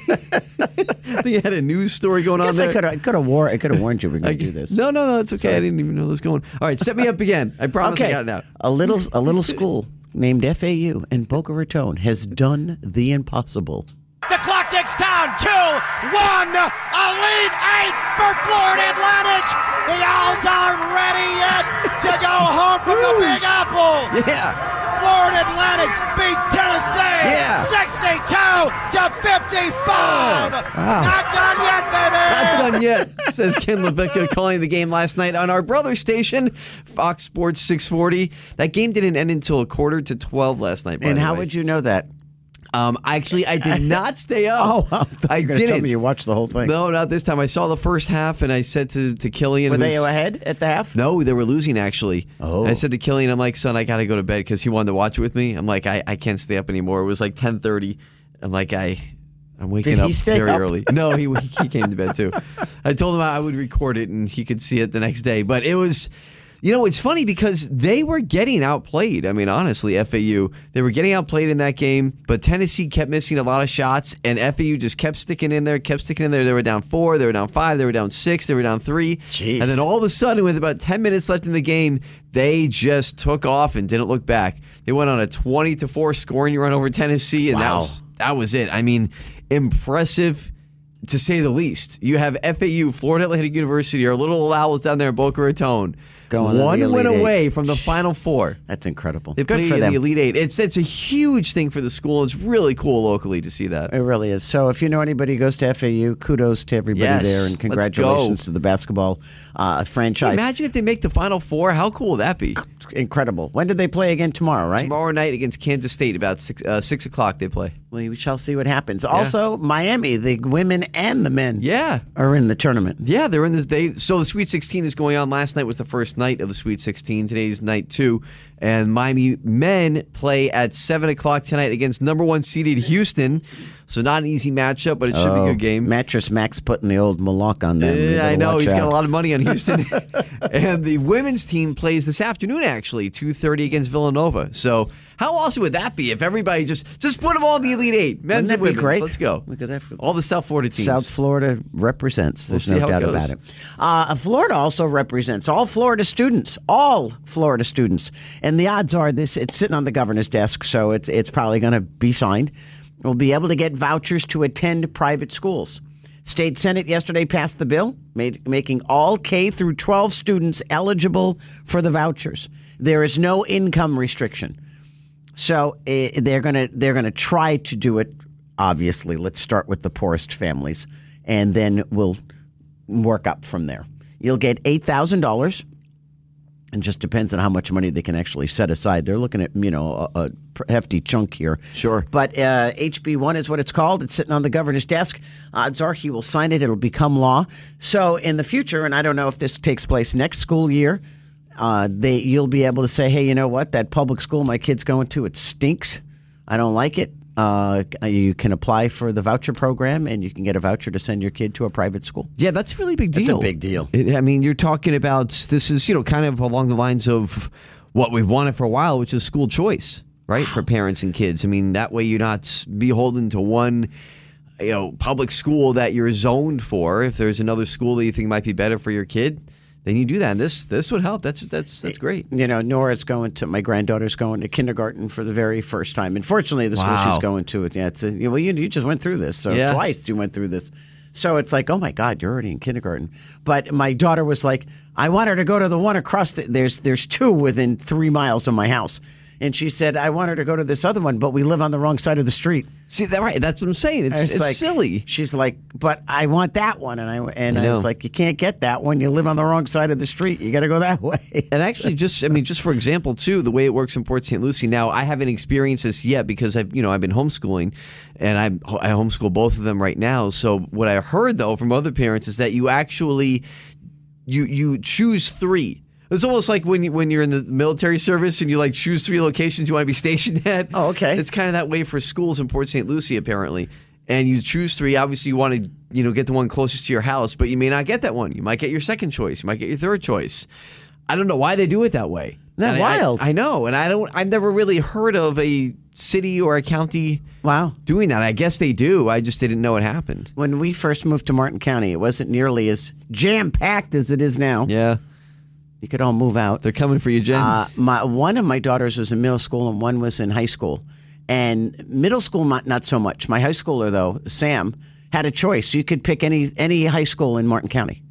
[LAUGHS] they had a news story going I on there. I could have war I could have warned you we are going I- to do this. No, no, no, it's okay. Sorry. I didn't even know this was going. All right, set me up again. I promise I okay, got it now. a little a little school named FAU in Boca Raton has done the impossible. The clock ticks down. Two, one, a lead eight for Florida Atlantic. The Owls aren't ready yet to go home from the Big Apple. Yeah. Florida Atlantic beats Tennessee Yeah. 62 to 55. Not done yet, baby. Not done yet, says Ken LaVicka calling the game last night on our brother station, Fox Sports 640. That game didn't end until a quarter to 12 last night. By and the how way. would you know that? Um, actually, I did not stay [LAUGHS] up. Oh, I, I you gonna tell didn't. me you watched the whole thing. No, not this time. I saw the first half, and I said to to Killian, Were they ahead at the half? No, they were losing actually. Oh. And I said to Killian, I'm like, son, I got to go to bed because he wanted to watch it with me. I'm like, I, I can't stay up anymore. It was like 10:30. I'm like, I. I'm waking up very up? early. No, he he came to bed too. I told him I would record it and he could see it the next day. But it was, you know, it's funny because they were getting outplayed. I mean, honestly, FAU they were getting outplayed in that game, but Tennessee kept missing a lot of shots, and FAU just kept sticking in there, kept sticking in there. They were down four, they were down five, they were down six, they were down three, Jeez. and then all of a sudden, with about ten minutes left in the game, they just took off and didn't look back. They went on a twenty to four scoring run over Tennessee, and that was that was it. I mean, impressive to say the least. You have FAU, Florida Atlantic University, our little owls down there in Boca Raton. Going to one win Eight. away from the Final Four. That's incredible. They've Good played for in them. the Elite Eight. It's it's a huge thing for the school. It's really cool locally to see that. It really is. So, if you know anybody who goes to FAU, kudos to everybody Yes, there, let's and congratulations to the basketball uh, franchise. Imagine if they make the Final Four. How cool would that be? Incredible. When did they play again tomorrow? Right. Tomorrow night against Kansas State, about six uh, six o'clock they play. We shall see what happens. Also, Miami, the women and the men, Yeah. are in the tournament. Yeah, they're in this. They so the Sweet 16 is going on. Last night was the first night of the Sweet 16. Today's night two, and Miami men play at seven o'clock tonight against number one seeded Houston. So not an easy matchup, but it should be a oh, good game. Mattress Mack putting the old Malak on them. Yeah, I know he's got a lot of money on [LAUGHS] Houston, [LAUGHS] and the women's team plays this afternoon. Actually, two thirty against Villanova. So how awesome would that be if everybody just just put them all in the Elite Eight, men's Wouldn't that be great? Let's go. We could have- all the South Florida teams. South Florida represents. There's We'll no it doubt about it. Uh, Florida also represents all Florida students, all Florida students, and the odds are this. It's sitting on the governor's desk, so it's it's probably going to be signed. We'll be able to get vouchers to attend private schools. State Senate yesterday passed the bill, made, making all K through 12 students eligible for the vouchers. There is no income restriction. So eh, they're gonna they're gonna try to do it. Obviously, let's start with the poorest families, and then we'll work up from there. You'll get eight thousand dollars, and just depends on how much money they can actually set aside. They're looking at you know a, a hefty chunk here. Sure. but uh, HB one is what it's called. It's sitting on the governor's desk. Odds are he will sign it. It'll become law. So in the future, and I don't know if this takes place next school year uh, they you'll be able to say, hey, you know what? That public school my kid's going to, it stinks. I don't like it. Uh, you can apply for the voucher program, and you can get a voucher to send your kid to a private school. Yeah, that's a really big deal. That's a big deal. It, I mean, you're talking about this is you know kind of along the lines of what we've wanted for a while, which is school choice, right, for parents and kids. I mean, that way you're not beholden to one. You know, public school that you're zoned for. If there's another school that you think might be better for your kid, then you do that. And this this would help. That's that's that's great. You know, Nora's going to my granddaughter's going to kindergarten for the very first time. Unfortunately, the school Wow. she's going to, yeah, it's a, you know, well, you, you just went through this, so Yeah. twice you went through this. So it's like, oh my God, you're already in kindergarten. But my daughter was like, I want her to go to the one across. The, there's there's two within three miles of my house, and she said I want her to go to this other one, but we live on the wrong side of the street. See that right? That's what I'm saying. It's, it's, like silly. She's like, but I want that one, and I and I I, was like, you can't get that one. You live on the wrong side of the street. You got to go that [LAUGHS] way. And actually, just I mean, just for example, too, the way it works in Port St. Lucie. Now, I haven't experienced this yet because I've you know I've been homeschooling, and I'm I homeschool both of them right now. So what I heard though from other parents is that you actually you you choose three. It's almost like when you when you're in the military service and you like choose three locations you want to be [LAUGHS] stationed at. Oh, okay. It's kind of that way for schools in Port St. Lucie apparently. And you choose three. Obviously, you want to you know get the one closest to your house, but you may not get that one. You might get your second choice. You might get your third choice. I don't know why they do it that way. That And I- wild? I, know, and I don't. I've never really heard of a city or a county. Wow. Doing that, I guess they do. I just didn't know it happened. When we first moved to Martin County, it wasn't nearly as jam packed as it is now. Yeah, You could all move out. they're coming for you, Jen. Uh, my one of my daughters was in middle school and one was in high school. And middle school, not, not so much. My high schooler though, Sam, had a choice. You could pick any any high school in Martin County.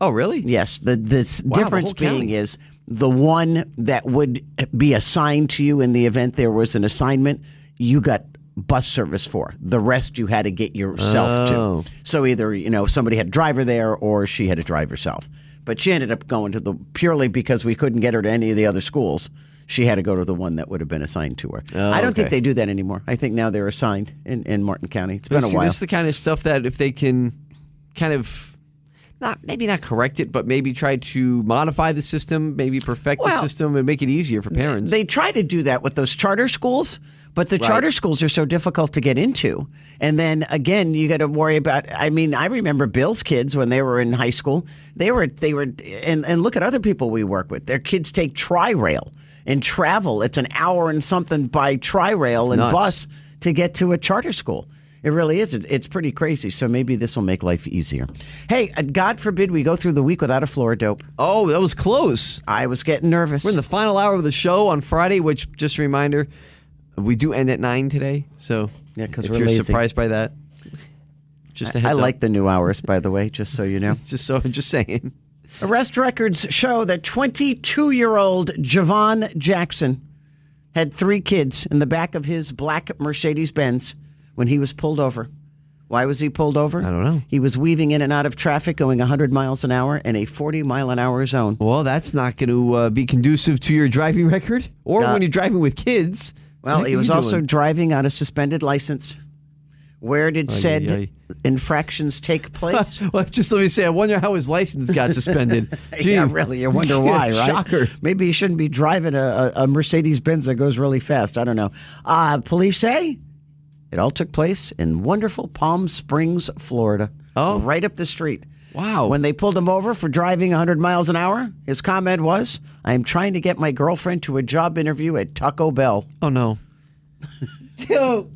oh, really? Yes. The the Wow, difference whole being county. is the one that would be assigned to you in the event there was an assignment, you got bus service for. The rest you had to get yourself Oh. to. So either, you know, somebody had a driver there or she had to drive herself. But she ended up going to the purely because we couldn't get her to any of the other schools. She had to go to the one that would have been assigned to her. Oh, I don't think they do that anymore. I think now they're assigned in, in Martin County. It's been But a see, while. This is the kind of stuff that if they can kind of not maybe not correct it, but maybe try to modify the system, maybe perfect the system and make it easier for parents. They try to do that with those charter schools, but the Right. charter schools are so difficult to get into. And then again, you got to worry about. I mean, I remember Bill's kids when they were in high school. They were they were and and look at other people we work with. Their kids take tri rail and travel. It's an hour and something by tri rail and nuts. bus to get to a charter school. It really is. It's pretty crazy. So maybe this will make life easier. Hey, uh, God forbid we go through the week without a floor dope. oh, that was close. I was getting nervous. We're in the final hour of the show on Friday, which just a reminder, we do end at nine today. So Yeah, 'cause if we're you're lazy. surprised by that, just a I heads up. I like the new hours, by the way, just so you know. [LAUGHS] Just so, I'm just saying. Arrest records show that 22 year old Javon Jackson had three kids in the back of his black Mercedes Benz when he was pulled over. Why was he pulled over? I don't know. He was weaving in and out of traffic going 100 miles an hour in a 40 mile an hour zone. Well, that's not going to uh, be conducive to your driving record, or Uh, when you're driving with kids. Well, he was also doing? driving on a suspended license. Where did said ay, ay. infractions take [LAUGHS] place? well, just let me say, I wonder how his license got [LAUGHS] suspended. [LAUGHS] Gee. yeah, really. You wonder why, right? Shocker. Maybe he shouldn't be driving a, a, a Mercedes Benz that goes really fast. I don't know. Uh, police say it all took place in wonderful Palm Springs, Florida. Oh. Right up the street. Wow. When they pulled him over for driving 100 miles an hour, his comment was, I am trying to get my girlfriend to a job interview at Taco Bell. Oh no. [LAUGHS]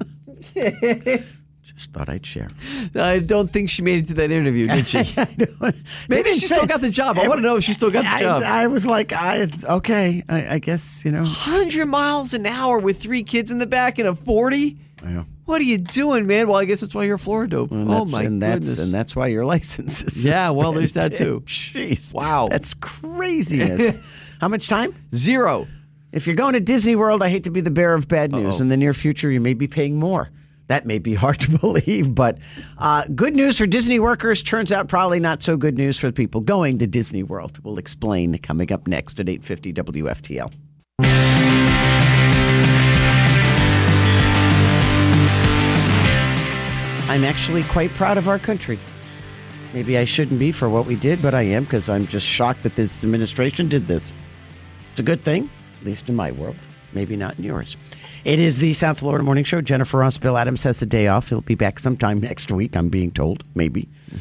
Just thought I'd share. I don't think she made it to that interview, did she? [LAUGHS] Maybe she still got the job. I want to know if she still got the I, job. I was like, I, okay, I, I guess, you know. 100 miles an hour with three kids in the back and a 40? Yeah. What are you doing, man? Well, I guess that's why you're Florida dope. And oh that's, my and that's, goodness. And that's why your [LAUGHS] license is Yeah, well, there's that too. [LAUGHS] Jeez. Wow. That's craziness. [LAUGHS] How much time? Zero. If you're going to Disney World, I hate to be the bearer of bad news. Uh-oh. In the near future, you may be paying more. That may be hard to believe, but uh, good news for Disney workers. Turns out probably not so good news for the people going to Disney World. We'll explain coming up next at 850 WFTL. I'm actually quite proud of our country. Maybe I shouldn't be for what we did, but I am because I'm just shocked that this administration did this. It's a good thing, at least in my world. Maybe not in yours. It is the South Florida Morning Show. Jennifer Ross, Bill Adams has the day off. He'll be back sometime [LAUGHS] next week, I'm being told. Maybe. [LAUGHS]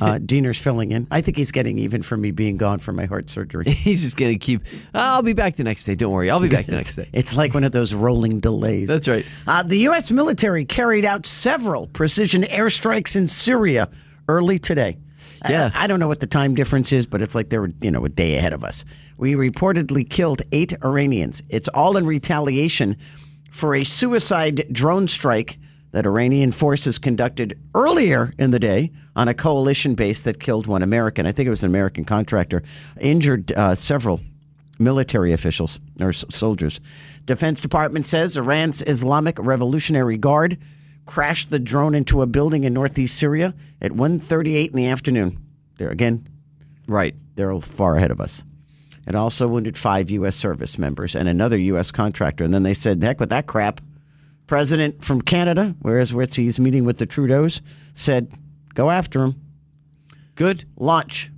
uh, Diener's filling in. I think he's getting even for me being gone for my heart surgery. [LAUGHS] He's just going to keep, I'll be back the next day. Don't worry. I'll be back the next day. It's like one of those rolling delays. That's right. Uh, the U.S. military carried out several precision airstrikes in Syria early today. Yeah. I, I don't know what the time difference is, but it's like they were, you know, a day ahead of us. We reportedly killed eight Iranians. It's all in retaliation for a suicide drone strike that Iranian forces conducted earlier in the day on a coalition base that killed one American. I think it was an American contractor, injured uh, several military officials or s- soldiers. Defense Department says Iran's Islamic Revolutionary Guard crashed the drone into a building in northeast Syria at 1:38 in the afternoon. There again, Right. they're far ahead of us. It also wounded five U.S. service members and another U.S. contractor. And then they said, heck with that crap. President from Canada, whereas where he's meeting with the Trudeaus, said, go after him. Good. Launch.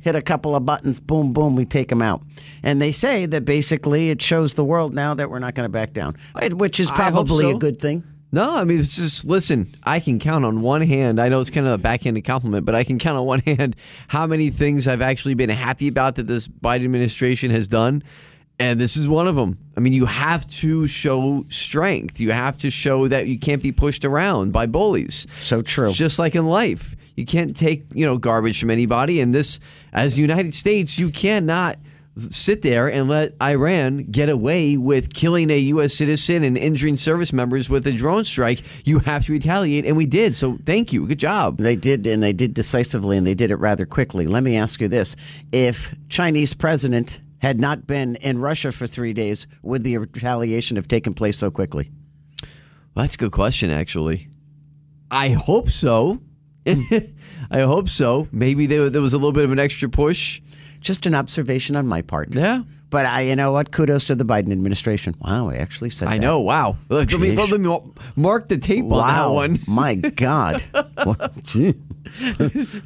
Hit a couple of buttons, boom, boom, we take him out. And they say that basically it shows the world now that we're not going to back down, which is probably a good thing. No, I mean, it's just, listen, I can count on one hand. I know it's kind of a backhanded compliment, but I can count on one [LAUGHS] hand how many things I've actually been happy about that this Biden administration has done. And this is one of them. I mean, you have to show strength. You have to show that you can't be pushed around by bullies. So true. Just like in life, you can't take, you know, garbage from anybody. And this, as the United States, you cannot sit there and let Iran get away with killing a U.S. citizen and injuring service members with a drone strike. You have to retaliate, and we did. So thank you. Good job. They did, and they did decisively, and they did it rather quickly. Let me ask you this: If Chinese president had not been in Russia for three days, would the retaliation have taken place so quickly? Well, that's a good question, actually. I hope so. [LAUGHS] I hope so. Maybe there, there was a little bit of an extra push. Just an observation on my part. Yeah. But I, you know what? Kudos to the Biden administration. Wow, I actually said that. I that. know. Wow. Let me, let me mark the tape on that Wow. one. [LAUGHS] My God.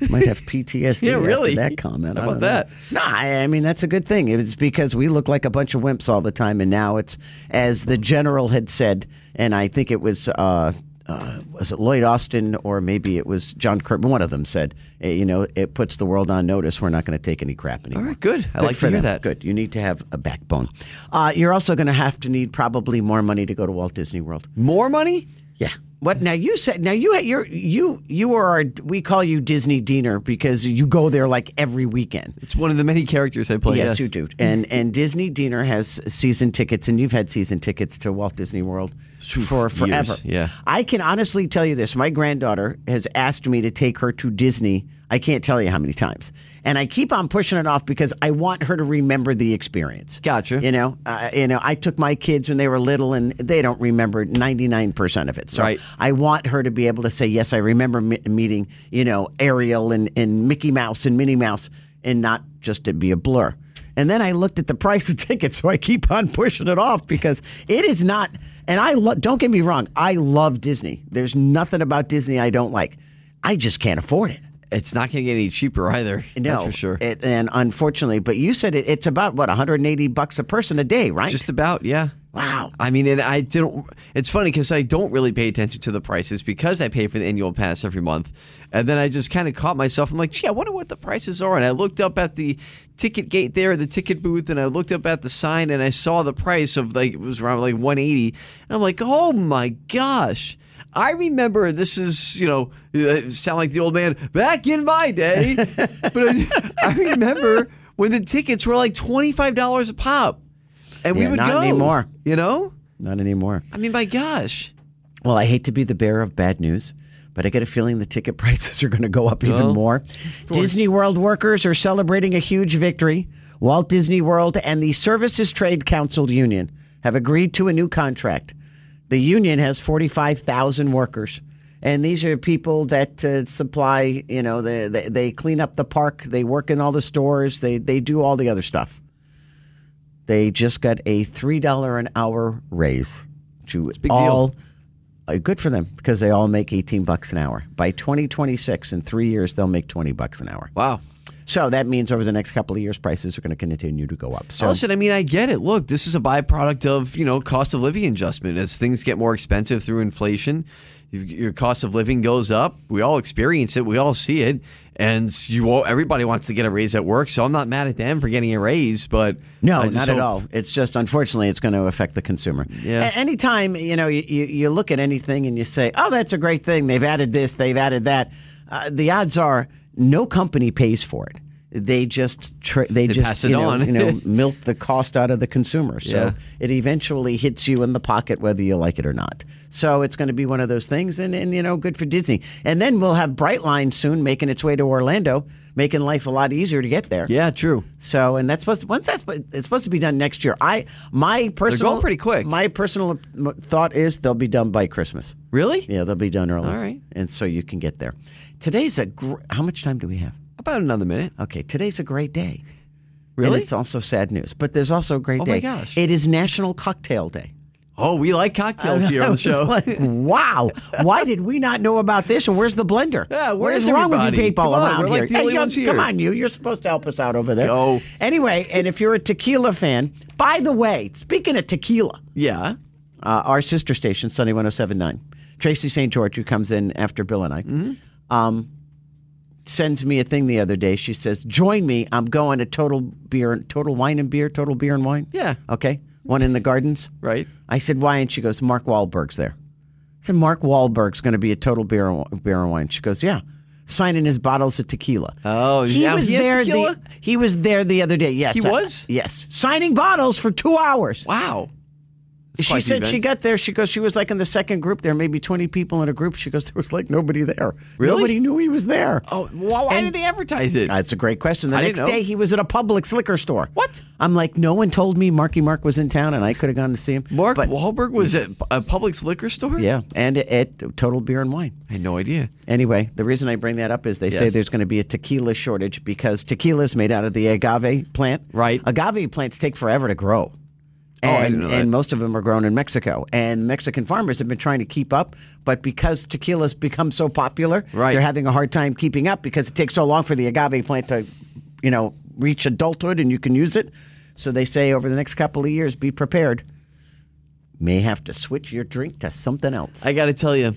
Might have PTSD Yeah, really. that comment. How about know. that? No, I, I mean, that's a good thing. It's because we look like a bunch of wimps all the time. And now it's, as the general had said, and I think it was, uh, uh, was it Lloyd Austin or maybe it was John Kirby? One of them said, eh, you know, it puts the world on notice. We're not going to take any crap anymore. All right, good. I like to hear them. that. Good. You need to have a backbone. Uh, you're also going to have to need probably more money to go to Walt Disney World. More money? Yeah. What now? You said now you you're you you are our, we call you Disney Diener because you go there like every weekend. It's one of the many characters I play. yes, yes. you do. And and Disney Diener has season tickets, and you've had season tickets to Walt Disney World for years, forever. yeah. I can honestly tell you this: my granddaughter has asked me to take her to Disney. I can't tell you how many times, and I keep on pushing it off because I want her to remember the experience. Gotcha. You know, uh, you know, I took my kids when they were little, and they don't remember ninety nine percent of it. So Right. I want her to be able to say, "Yes, I remember me- meeting, you know, Ariel and, and Mickey Mouse and Minnie Mouse," and not just to be a blur. And then I looked at the price of [LAUGHS] tickets, so I keep on pushing it off because it is not. And I lo- don't get me wrong, I love Disney. There's nothing about Disney I don't like. I just can't afford it. It's not going to get any cheaper either. No, for sure. It, and unfortunately, but you said it, it's about what 180 bucks a person a day, right? Just about, yeah. Wow. I mean, and I didn't. It's funny because I don't really pay attention to the prices because I pay for the annual pass every month, and then I just kind of caught myself. I'm like, gee, I wonder what the prices are, and I looked up at the ticket gate there, the ticket booth, and I looked up at the sign, and I saw the price of like it was around like 180, and I'm like, oh my gosh. I remember this is, you know, uh, sound like the old man back in my day, [LAUGHS] but I, I remember when the tickets were like $25 a pop. And we Yeah, would not go. anymore. You know? Not anymore. I mean, my gosh. Well, I hate to be the bearer of bad news, but I get a feeling the ticket [LAUGHS] prices are going to go up even Well, more. Disney World workers are celebrating a huge victory. Walt Disney World and the Service Trades Council Union have agreed to a new contract. The union has 45,000 workers. And these are people that uh, supply, you know, they, they, they clean up the park, they work in all the stores, they, they do all the other stuff. They just got a $3 an hour raise to big deal. all uh, good for them because they all make 18 bucks an hour. By 2026 in 3 years they'll make 20 bucks an hour. Wow. So that means over the next couple of years prices are going to continue to go up. So Listen, I mean, I get it. Look, this is a byproduct of, you know, cost of living adjustment. As things get more expensive through inflation, your cost of living goes up. We all experience it. We all see it. And you all, everybody wants to get a raise at work. So I'm not mad at them for getting a raise, but No, not at all. It's just unfortunately it's going to affect the consumer. Yeah. A- anytime you know you, you, you look at anything and you say, "Oh, that's a great thing. They've added this. They've added that." Uh, the odds are no company pays for it. They just tra- they, They just pass it you know, on. you know [LAUGHS] milk the cost out of the consumer. So Yeah. it eventually hits you in the pocket whether you like it or not. So it's going to be one of those things, and, and you know, good for Disney. And then we'll have Brightline soon making its way to Orlando, making life a lot easier to get there. Yeah, true. So, and that's supposed to, once that's it's supposed to be done next year. I my personal going pretty quick. My personal thought is they'll be done by Christmas. Really? Yeah, they'll be done early. All right. and so you can get there. Today's a gr- how much time do we have? About another minute. Okay, today's a great day. [LAUGHS] Really? And it's also sad news, but there's also a great Oh day. my gosh. It is National Cocktail Day. Oh, we like cocktails here on the [LAUGHS] show. like, wow, why did we not know about this? And where's the blender? Yeah, what where's is wrong with you everybody? people Come on, around we're here? like the only Hey, ones Come here. on, you. You're supposed to help us out over there. go. Anyway, and if you're a tequila fan, by the way, speaking of tequila, yeah. uh, our sister station, Sunny 1079. Tracy St. George, who comes in after Bill and I, Mm-hmm. um, sends me a thing the other day. She says, "Join me. I'm going to Total Beer, Total Wine and Beer, Total Beer and Wine." Yeah. Okay. One in the gardens. Right. I said, "Why?" And she goes, "Mark Wahlberg's there." I said, "Mark Wahlberg's going to be a Total Beer and, beer and Wine." She goes, "Yeah." Signing his bottles of tequila. Oh, he yeah, was he there. The, he was there the other day. Yes, He I- was? yes, signing bottles for two hours. Wow. She said she got there. She goes, she was like in the second group. There maybe 20 people in a group. She goes, there was like nobody there. Really? Nobody knew he was there. Oh, why, why And- did they advertise it? That's a great question. The I next day, he was at a Publix liquor store. What? I'm like, no one told me Marky Mark was in town and I could have gone to see him. Mark but, Wahlberg was at a Publix liquor store? Yeah, and at Total Beer and Wine. I had no idea. Anyway, the reason I bring that up is they say there's going to be a tequila shortage because tequila is made out of the agave plant. Right. Agave plants take forever to grow. Oh, And, that. and most of them are grown in Mexico. And Mexican farmers have been trying to keep up, but because tequila's become so popular, Right. they're having a hard time keeping up because it takes so long for the agave plant to, you know, reach adulthood and you can use it. So they say over the next couple of years, be prepared. May have to switch your drink to something else. I got to tell you,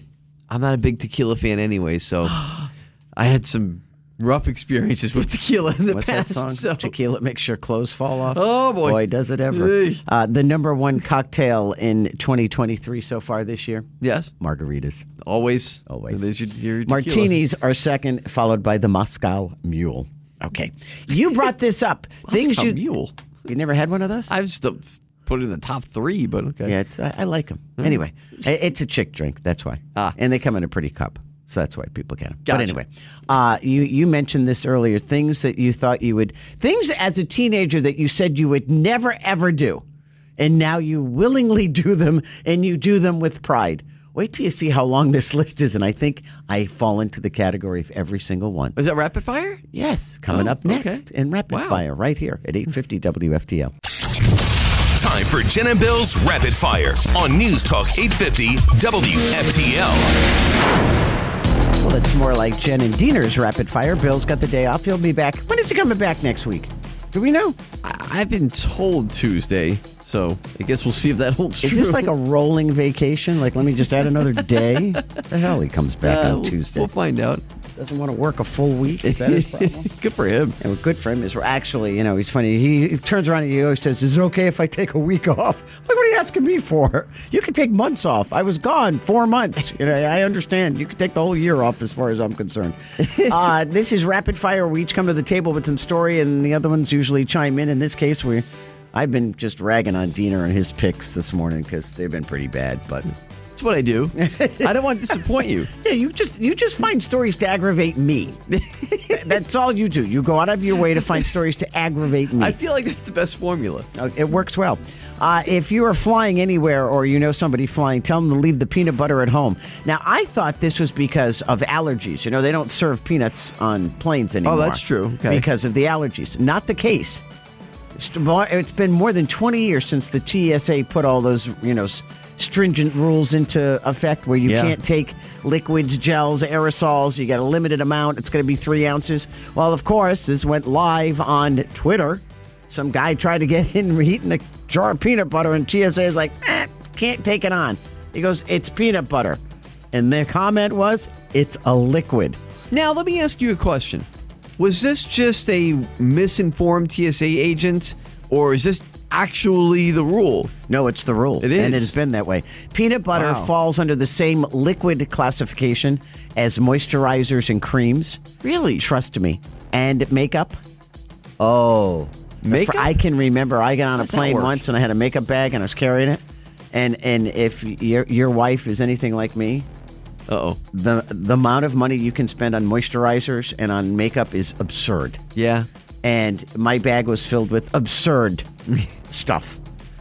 I'm not a big tequila fan anyway, so [GASPS] I had some rough experiences with tequila in the What's that past. song? so- Tequila makes your clothes fall off. Oh, boy. boy, does it ever! Uh, the number one cocktail in 2023 so far this year: Yes, margaritas. always, Always. Your, your. Martinis are second, followed by the Moscow Mule. Okay, you brought this up. [LAUGHS] Things Moscow you Mule. You never had one of those? I've still put it in the top three, but okay. Yeah, it's, I, I like them. Anyway, it's a chick drink. That's why. Ah. and they come in a pretty cup, so that's why people get them. But anyway, uh, you you mentioned this earlier. Things that you thought you would, things as a teenager that you said you would never ever do, and now you willingly do them, and you do them with pride. Wait till you see how long this list is, and I think I fall into the category of every single one. Is that rapid fire? Yes, coming Oh, up next okay. in Rapid Wow. Fire, right here at 850 WFTL. Time for Jen and Bill's Rapid Fire on News Talk 850 WFTL. Well, it's more like Jen and Diener's rapid fire. Bill's got the day off. He'll be back. When is he coming back next week? Do we know? I, I've been told Tuesday, so I guess we'll see if that holds true. Is true. this like a rolling vacation? Like, let me just add another day? [LAUGHS] the hell, he comes back Uh, on Tuesday. We'll find out. Doesn't want to work a full week. Is that his problem? [LAUGHS] Good for him. And good for him is actually, you know, he's funny. He, he turns around and he always says, "Is it okay if I take a week off?" Like, what are you asking me for? You can take months off. I was gone four months. [LAUGHS] You know, I understand. You can take the whole year off, as far as I'm concerned. [LAUGHS] uh, this is rapid fire. We each come to the table with some story, and the other ones usually chime in. In this case, we. I've been just ragging on Diener and his picks this morning because they've been pretty bad. But That's what I do. [LAUGHS] I don't want to disappoint you. yeah, you just you just find stories to aggravate me. [LAUGHS] That's all you do. You go out of your way to find stories to aggravate me. I feel like that's the best formula. Uh, It works well. Uh, if you are flying anywhere or you know somebody flying, tell them to leave the peanut butter at home. Now, I thought this was because of allergies. You know, they don't serve peanuts on planes anymore. Oh, that's true. Okay. Because of the allergies. Not the case. It's been more than 20 years since the TSA put all those, you know, stringent rules into effect where you Yeah. can't take liquids, gels, aerosols. You got a limited amount. It's going to be three ounces. Well, of course, this went live on Twitter. Some guy tried to get [LAUGHS] in eating a jar of peanut butter, and TSA is like, eh, can't take it on. He goes, it's peanut butter. And their comment was, it's a liquid. Now, let me ask you a question. Was this just a misinformed TSA agent, or is this actually the rule? No, it's the rule. It And it's been that way. Peanut butter Wow. falls under the same liquid classification as moisturizers and creams. Really? Trust me. And makeup. Oh. Makeup? I can remember I got on a plane once and I had a makeup bag and I was carrying it. And and if your your wife is anything like me, oh. the the amount of money you can spend on moisturizers and on makeup is absurd. Yeah. And my bag was filled with absurd [LAUGHS] stuff.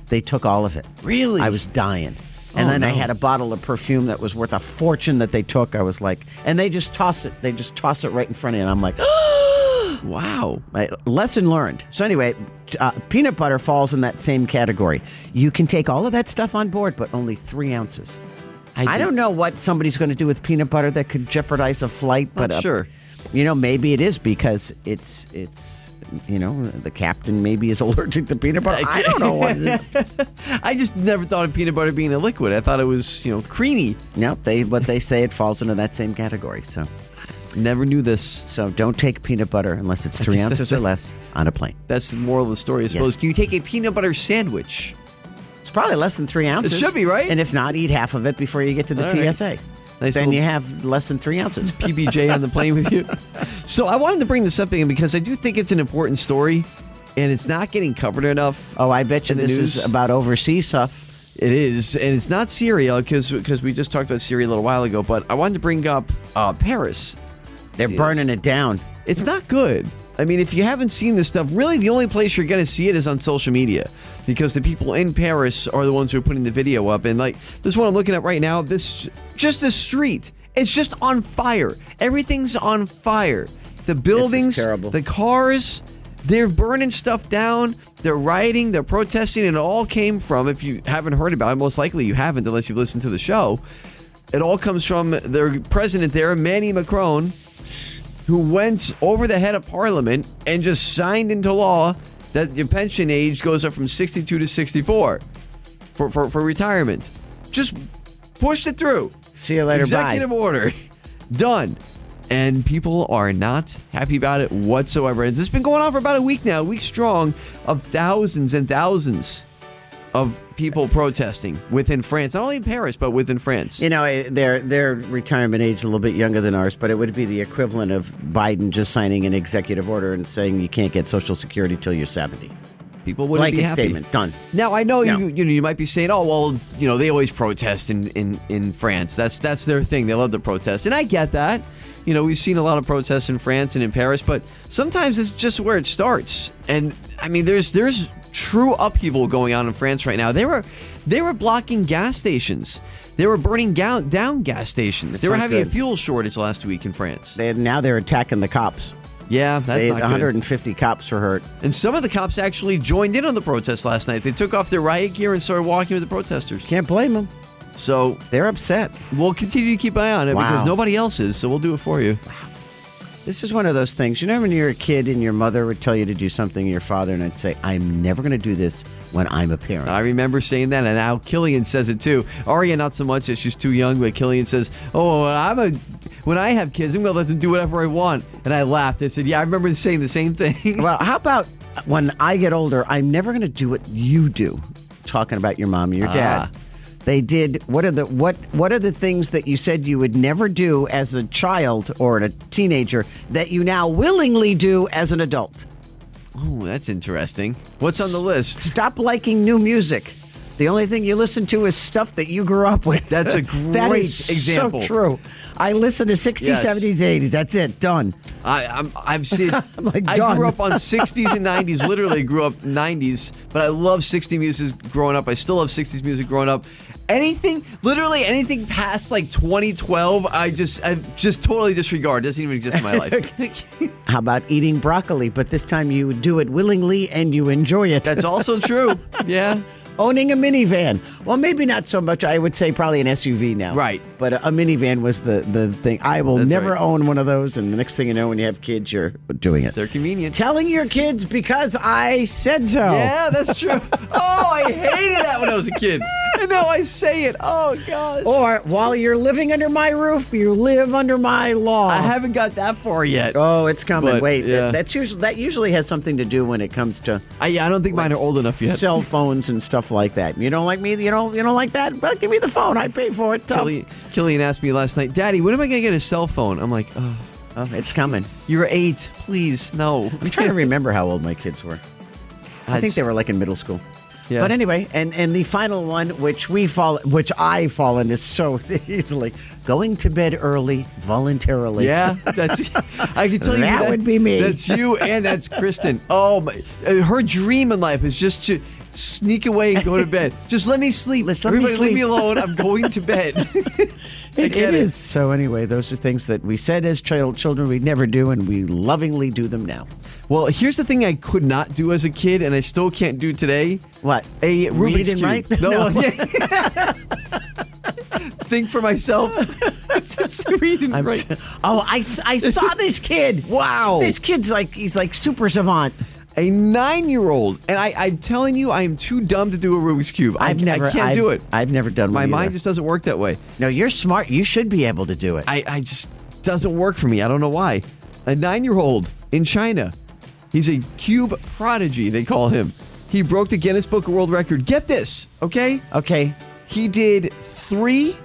They took all of it. Really? I was dying. And Oh, then I had a bottle of perfume that was worth a fortune that they took. I was like, and they just toss it. They just toss it right in front of you. And I'm like, [GASPS] Wow. Lesson learned. So anyway, uh, peanut butter falls in that same category. You can take all of that stuff on board, but only three ounces. I, did- don't know what somebody's going to do with peanut butter that could jeopardize a flight, but uh, sure. You know, maybe it is because it's it's you know, the captain maybe is [LAUGHS] allergic to peanut butter. I don't know what. [LAUGHS] I just never thought of peanut butter being a liquid. I thought it was, you know, creamy. No, they but they say it falls into that same category. So Never knew this. so don't take peanut butter unless it's three [LAUGHS] ounces or less on a plane. That's the moral of the story, I suppose. Can you take a peanut butter sandwich? It's probably less than three ounces. It should be, right? And if not, eat half of it before you get to the All right. Nice then little- you have less than three ounces. [LAUGHS] PBJ on the plane with you. [LAUGHS] So I wanted to bring this up again because I do think it's an important story, and it's not getting covered enough. Oh, I bet you this news. is about overseas stuff. It is, and it's not Syria because we just talked about Syria a little while ago. But I wanted to bring up uh, Paris. They're burning it down. It's not good. I mean, if you haven't seen this stuff, really the only place you're going to see it is on social media because the people in Paris are the ones who are putting the video up. And like this one I'm looking at right now, this just the street, it's just on fire. Everything's on fire. The buildings, the cars, they're burning stuff down. They're rioting, they're protesting, and it all came from, if you haven't heard about it, most likely you haven't unless you've listened to the show. It all comes from their president there, Manny Macron, who went over the head of parliament and just signed into law that your pension age goes up from 62 to 64 for, for, for retirement. Just pushed it through. See you later. Executive bye. order. [LAUGHS] Done. And people are not happy about it whatsoever. And this has been going on for about a week now, a week strong, of thousands and thousands of people protesting within France. Not only in Paris, but within France. You know, eh, their their retirement age is a little bit younger than ours, but it would be the equivalent of Biden just signing an executive order and saying you can't get Social Security till you're 70. People wouldn't Blanket be happy. statement done. Now I know No. you you know you might be saying, oh well, you know they always protest in, in in France. That's that's their thing. They love to protest, and I get that. You know we've seen a lot of protests in France and in Paris, but sometimes it's just where it starts. And I mean, there's there's true upheaval going on in France right now. They were they were blocking gas stations. They were burning ga- down gas stations. they were having a fuel shortage last week in France. They, now they're attacking the cops. Yeah, that's They, not good. 150 cops were hurt. And some of the cops actually joined in on the protest last night. They took off their riot gear and started walking with the protesters. Can't blame them. So They're upset. we'll continue to keep an eye on it because nobody else is. So we'll do it for you. This is one of those things. You know, when you're a kid and your mother would tell you to do something, your father and I'd say, "I'm never going to do this when I'm a parent." I remember saying that, and now Killian says it too. Aria, not so much as she's too young, but Killian says, "Oh, when I'm a when I have kids, I'm going to let them do whatever I want." And I laughed. I said, "Yeah, I remember saying the same thing." [LAUGHS] well, how about when I get older, I'm never going to do what you do. Talking about your mom and your dad. Ah. They did what are the what what are the things that you said you would never do as a child or a teenager that you now willingly do as an adult? oh, that's interesting. What's on the list? Stop liking new music. The only thing you listen to is stuff that you grew up with. That's a [LAUGHS] great is example. So true. I listen to 60s, Yes. 70s, 80s. That's it. Done. I, I'm, I've seen. [LAUGHS] Like, I grew up on 60s and 90s. [LAUGHS] Literally grew up 90s, but I love 60s music growing up. I still love 60s music growing up. Anything, literally anything past like 2012, I just, I just totally disregard. Doesn't even exist in my life. [LAUGHS] How about eating broccoli, but this time you do it willingly and you enjoy it? That's also true. [LAUGHS] Yeah. Owning a minivan. Well, maybe not so much. I would say probably an SUV now. Right. But a, a minivan was the, the thing. I will That's never right. own one of those. And the next thing you know, when you have kids, you're doing it. They're convenient. Telling your kids because I said so. Yeah, that's true. Oh, I hated that when I was a kid. And now I say it. Oh, gosh. Or while you're living under my roof, you live under my law. I haven't got that far yet. Oh, it's coming. But, Wait, yeah. that, that's usually that usually has something to do when it comes to I, yeah, I don't think mine are old enough yet. cell phones and stuff like that. You don't like me? You don't you don't like that? Well, give me the phone. I pay for it. Tough. Killian, Killian asked me last night, Daddy, when am I going to get a cell phone? I'm like, oh, Oh, it's coming. you're eight. Please, no. I'm trying to remember how old my kids were. I think they were like in middle school. Yeah. But anyway, and and the final one, which we fall, which I fall into so [LAUGHS] easily, going to bed early voluntarily. Yeah, that's. I can tell you That would be me. That's you, and that's Kristen. Oh my! Her dream in life is just to sneak away and go to bed. [LAUGHS] Just let me sleep. Just let me Everybody, leave me alone. I'm going to bed. [LAUGHS] It, it is. So anyway, those are things that we said as child children we'd never do, and we lovingly do them now. Well, here's the thing I could not do as a kid, and I still can't do today. What? A Read Rubik's and cube. write? [LAUGHS] No, No. [LAUGHS] think for myself. [LAUGHS] That's the reason, I'm t- oh, I, I saw this kid. Wow. This kid's like he's like super savant. a nine-year-old, and I, I'm telling you, I am too dumb to do a Rubik's cube. I, I've never I can't I've- do it. I've never done My mind either. just doesn't work that way. No, you're smart. You should be able to do it. I, I just doesn't work for me. I don't know why. A nine-year-old in China. He's a cube prodigy. They call him. He broke the Guinness Book of World Record. Get this, okay? okay. He did three.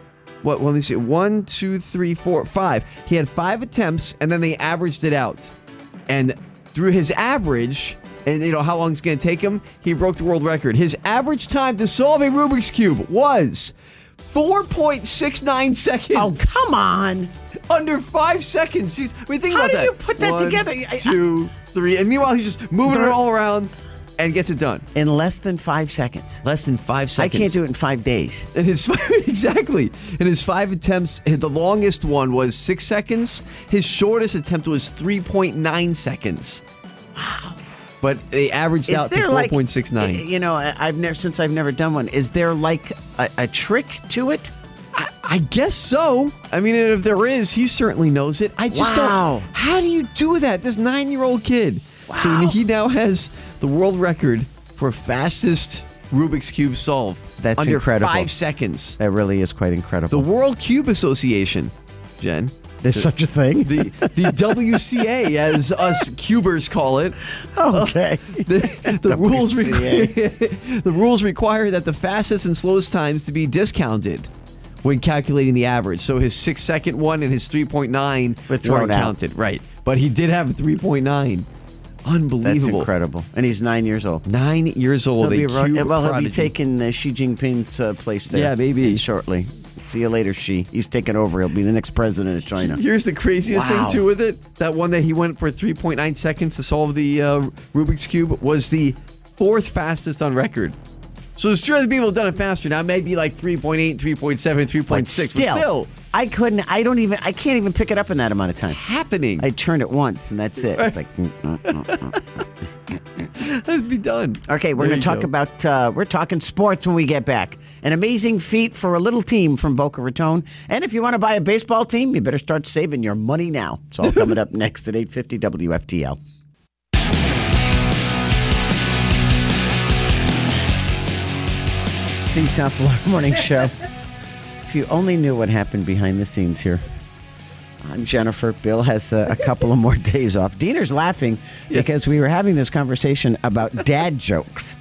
What? Let me see. One, two, three, four, five. He had five attempts, and then they averaged it out. And through his average, and you know how long it's going to take him, he broke the world record. His average time to solve a Rubik's cube was 4.69 seconds. Oh, come on. Under five seconds. He's, I mean, think How about do that. you put that One, together? I- two, three, and meanwhile he's just moving it all around and gets it done. In less than five seconds. Less than five seconds. I can't do it in five days. In his [LAUGHS] exactly in his five attempts, eh, the longest one was six seconds. His shortest attempt was three point nine seconds. Wow! But they averaged Is out to four like point six nine. You know, I- I've never since I've never done one. Is there like a, a trick to it? I, I guess so. I mean, if there is, he certainly knows it. I just Wow. don't. How do you do that? This nine year old kid. Wow. So he now has the world record for fastest Rubik's cube solve. That's under incredible. Five seconds. That really is quite incredible. The. World Cube Association, Jen. There's the- such a thing. the the [LAUGHS] WCA, as us cubers call it. okay. [LAUGHS] The, the rules require [LAUGHS] the rules require that the fastest and slowest times to be discounted when calculating the average. So his six second one and his three point nine Were thrown weren't out. counted, right? But he did have a three point nine. Unbelievable. That's incredible. And he's nine years old. Nine years old. He'll be well, he'll be taking uh, Xi Jinping's uh, place there. Yeah, maybe. shortly. See you later, Xi. He's taking over. He'll be the next president of China. Here's the craziest Wow. thing too with it. That one that he went for 3.9 seconds to solve the uh, Rubik's cube was the fourth fastest on record. So there's two other people have done it faster. Now maybe like 3.8, 3.7, 3.6, but still, I couldn't. I don't even. I can't even pick it up in that amount of time. happening. I turned it once, and that's it. It's like. mm, mm, mm, mm. [LAUGHS] That'd be done. Okay, we're going to talk go. about uh, we're talking sports when we get back. An amazing feat for a little team from Boca Raton. And if you want to buy a baseball team, you better start saving your money now. It's all coming up [LAUGHS] next at 8:50 WFTL. It's the South Florida [LAUGHS] Morning Show. If you only knew what happened behind the scenes here. I'm Jennifer. Bill has uh, a couple of more [LAUGHS] days off. Diener's laughing because we were having this conversation about dad jokes.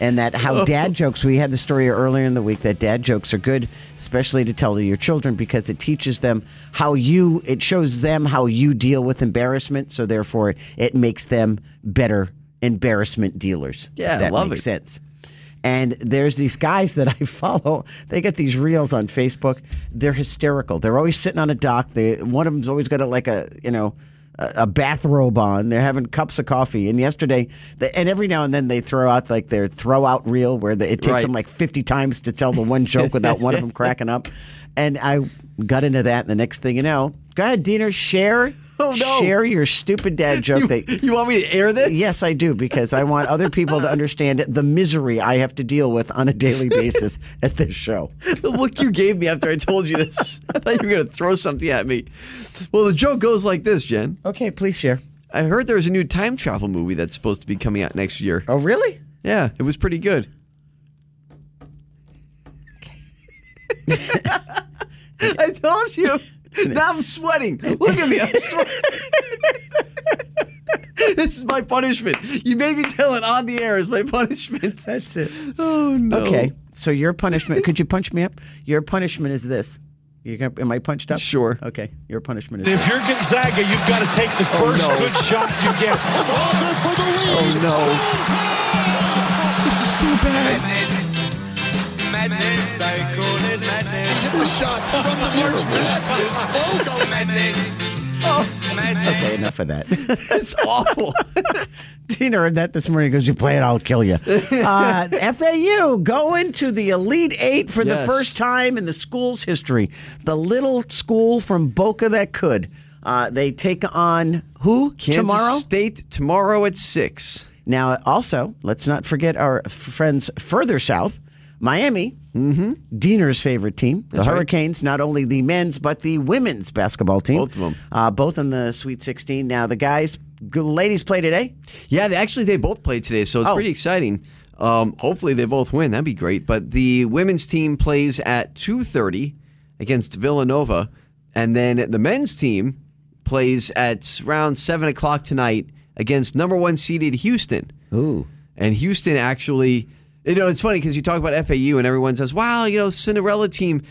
And that how dad jokes, we had the story earlier in the week that dad jokes are good, especially to tell to your children because it teaches them how you, it shows them how you deal with embarrassment. So therefore, it makes them better embarrassment dealers. Yeah, that love makes it. sense. And there's these guys that [LAUGHS] I follow. They get these reels on Facebook. They're hysterical. They're always sitting on a dock. They one of them's always got a like a you know a, a bathrobe on. They're having cups of coffee. And yesterday, they, and every now and then they throw out like their throw out reel where they, it takes Right. them like 50 times to tell the one joke without one of them [LAUGHS] cracking up. And I got into that. And the next thing you know, go ahead, Diener, share. [LAUGHS] Oh, no. Share your stupid dad [LAUGHS] joke. You, that, you want me to air this? Yes, I do because I want other people to understand the misery I have to deal with on a daily [LAUGHS] basis at this show. the look you gave me after I told you this. I thought you were going to throw something at me. Well, the joke goes like this, Jen. Okay, please share. I heard there's a new time travel movie that's supposed to be coming out next year. Oh, really? Yeah, it was pretty good. I told you. [LAUGHS] Now I'm sweating. Look at me. I'm sweating. [LAUGHS] this is my punishment. You made me tell it on the air is my punishment. That's it. [LAUGHS] Oh no. Okay, so your punishment. could you punch me up? Your punishment is this. You gonna, am I punched up? Sure. Okay, your punishment is. If you're Gonzaga, you've got to take the oh, first no. good shot you get. Oh no. Oh, this is so bad. The shot from the March Madness logo. [LAUGHS] Okay, enough of that. [LAUGHS] It's awful. [LAUGHS] Tina heard that this morning. He Goes, you play it, I'll kill you. Uh, FAU going to the Elite Eight for the first time in the school's history. The little school from Boca that could. Uh, they take on who Kansas tomorrow? State tomorrow at six. Now, also, let's not forget our f- friends further south, Miami. Mm-hmm. Diener's favorite team, the That's right. Hurricanes, not only the men's but the women's basketball team. Both of 'em. Uh, both in the Sweet 16. Now the guys, the ladies play today. Yeah, they, actually, they both played today, so it's Oh. pretty exciting. Um, hopefully, they both win. That'd be great. But the women's team plays at two thirty against Villanova, and then the men's team plays at around seven o'clock tonight against number one seeded Houston. Ooh, and Houston actually, you know, it's funny because you talk about FAU and everyone says, "Wow, you know, Cinderella team."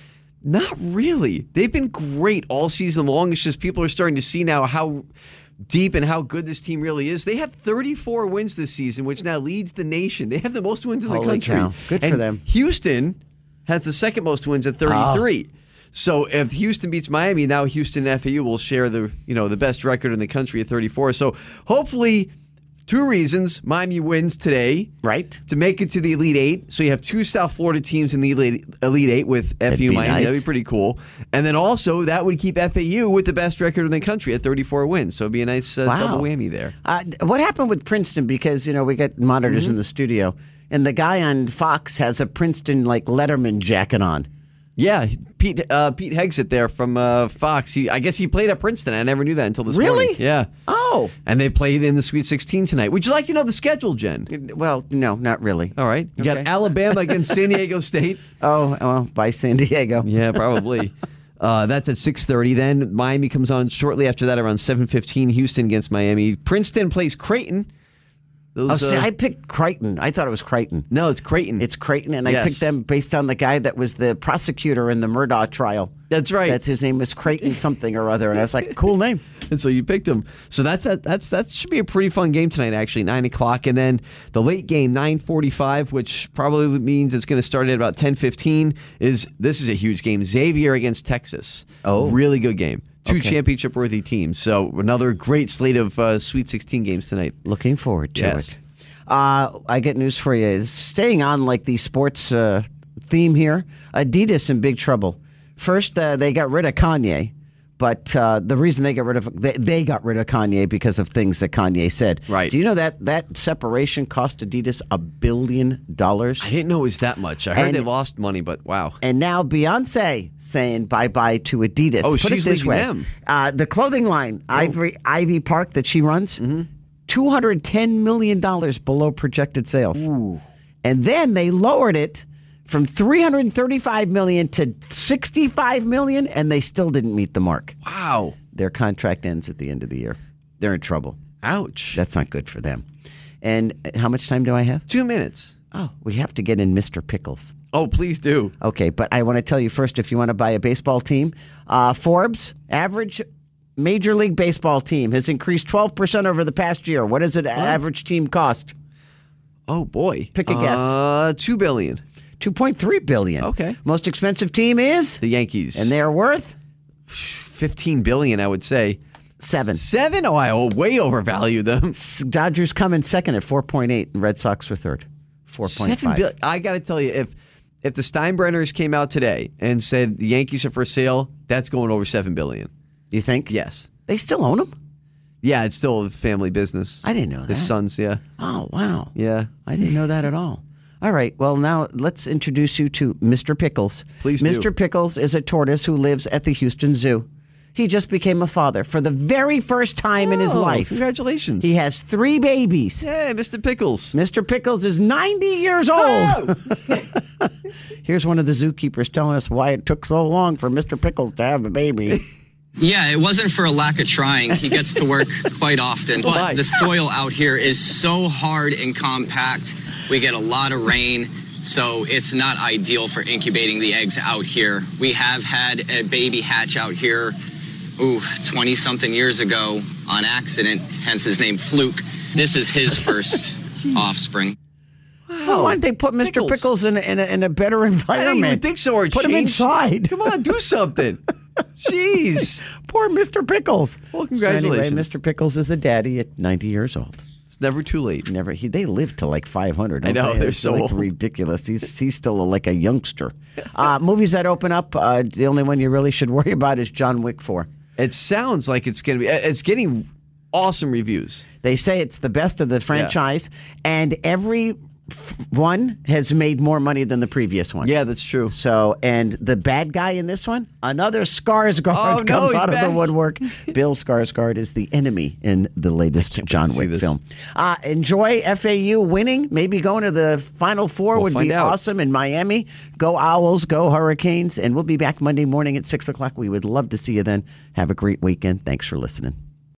Not really. They've been great all season long. It's just people are starting to see now how deep and how good this team really is. They have 34 wins this season, which now leads the nation. They have the most wins in the country. cow. Good for them. Houston has the second most wins at 33. Ah. So if Houston beats Miami, now Houston and FAU will share the you know the best record in the country at 34. So hopefully, two reasons Miami wins today, right, to make it to the Elite Eight. So you have two South Florida teams in the Elite, Elite Eight with FAU Miami. nice. That'd be pretty cool. And then also that would keep FAU with the best record in the country at 34 wins. So it'd be a nice uh, Wow. double whammy there. Uh, what happened with Princeton? Because you know we got monitors Mm-hmm. in the studio, and the guy on Fox has a Princeton like Letterman jacket on. Yeah, Pete uh, Pete Hegseth there from uh, Fox. He, I guess he played at Princeton. I never knew that until this Really? morning. Yeah. Oh. And they played in the Sweet 16 tonight. Would you like to know the schedule, Jen? Well, no, not really. All right. You got Okay. Alabama [LAUGHS] against San Diego State. Oh, well, by San Diego. [LAUGHS] Yeah, probably. Uh, that's at 6.30. Then Miami comes on shortly after that around 7.15. Houston against Miami. Princeton plays Creighton. Oh, see, uh, I picked Crichton. I thought it was Crichton. no, it's Creighton. It's Creighton, and I picked them based on the guy that was the prosecutor in the Murdaugh trial. That's right. That's his name was Creighton something or other, and I was like, cool name. [LAUGHS] And so you picked him. So that's a, that's that should be a pretty fun game tonight, actually, nine o'clock, and then the late game nine forty five, which probably means it's going to start at about ten fifteen. Is this is a huge game? Xavier against Texas. Oh. really good game. Two Okay. championship worthy teams. So another great slate of uh, Sweet Sixteen games tonight. Looking forward to Yes. it. Uh, I get news for you. Staying on like the sports uh, theme here, Adidas in big trouble. First, uh, they got rid of Kanye, but uh, the reason they got rid of they, they got rid of Kanye because of things that Kanye said. Right. Do you know that that separation cost Adidas a billion dollars? I didn't know it was that much. I heard And- they lost money, but wow. And now Beyonce saying bye bye to Adidas. Oh, Put she's it this way. them. Uh, the clothing line, Ivy, Ivy Park, that she runs, Mm-hmm. $210 million below projected sales. Ooh. And then they lowered it from 335 million to 65 million, and they still didn't meet the mark. Wow. Their contract ends at the end of the year. They're in trouble. Ouch. That's not good for them. And how much time do I have? Two minutes. Oh, we have to get in Mr. Pickles. Oh, please do. Okay, but I want to tell you first if you want to buy a baseball team, uh, Forbes, average Major League Baseball team has increased 12% over the past year. What does an average team cost? Oh boy. Pick a guess. Uh, two billion. 2.3 billion. Okay. Most expensive team is? The Yankees. And they're worth? fifteen billion, I would say. Seven. Seven? Oh, I way overvalue them. [LAUGHS] Dodgers come in second at 4.8 and Red Sox were third. 4.5. Seven bill- I got to tell you, if if the Steinbrenners came out today and said the Yankees are for sale, that's going over seven billion. You think? Yes. They still own them? Yeah, it's still a family business. I didn't know that. His sons, yeah, Oh, wow. yeah. I didn't know that at all. All right. Well, now let's introduce you to Mr. Pickles. Please do. Mr. Pickles is a tortoise who lives at the Houston Zoo. He just became a father for the very first time in his Oh, life. Congratulations. He has three babies. yeah, Mr. Pickles. Mr. Pickles is 90 years oh! old. [LAUGHS] [LAUGHS] Here's one of the zookeepers telling us why it took so long for Mr. Pickles to have a baby. [LAUGHS] Yeah, it wasn't for a lack of trying. He gets to work quite often. Oh. But the soil out here is so hard and compact. We get a lot of rain, so it's not ideal for incubating the eggs out here. We have had a baby hatch out here, ooh, 20 something years ago on accident, hence his name Fluke. This is his [LAUGHS] first offspring. Well, why didn't they put Mr. Pickles. Pickles, in, a, in, a, in a better environment? I environment? didn't even think so. Or Put him inside. Come on, do something. [LAUGHS] Jeez. Poor Mr. Pickles. Well, So anyway, congratulations. Mr. Pickles is a daddy at 90 years old. It's never too late. Never. He, they live to like 500. I know, they? they're It's, so like, ridiculous. He's he's still like a youngster. Uh, movies that open up. Uh, the only one you really should [LAUGHS] worry about is John Wick 4. It sounds like it's gonna be. It's getting awesome reviews. They say it's the best of the franchise, and every one has made more money than the previous one. Yeah, that's true. So, and the bad guy in this one, another Skarsgård Oh, comes he's out of the woodwork. [LAUGHS] Bill Skarsgård is the enemy in the latest John Wick film. Uh, enjoy FAU winning, maybe going to the Final 4 We'll would be out. awesome in Miami. Go Owls, go Hurricanes, and we'll be back Monday morning at 6 o'clock. We would love to see you then. Have a great weekend. Thanks for listening.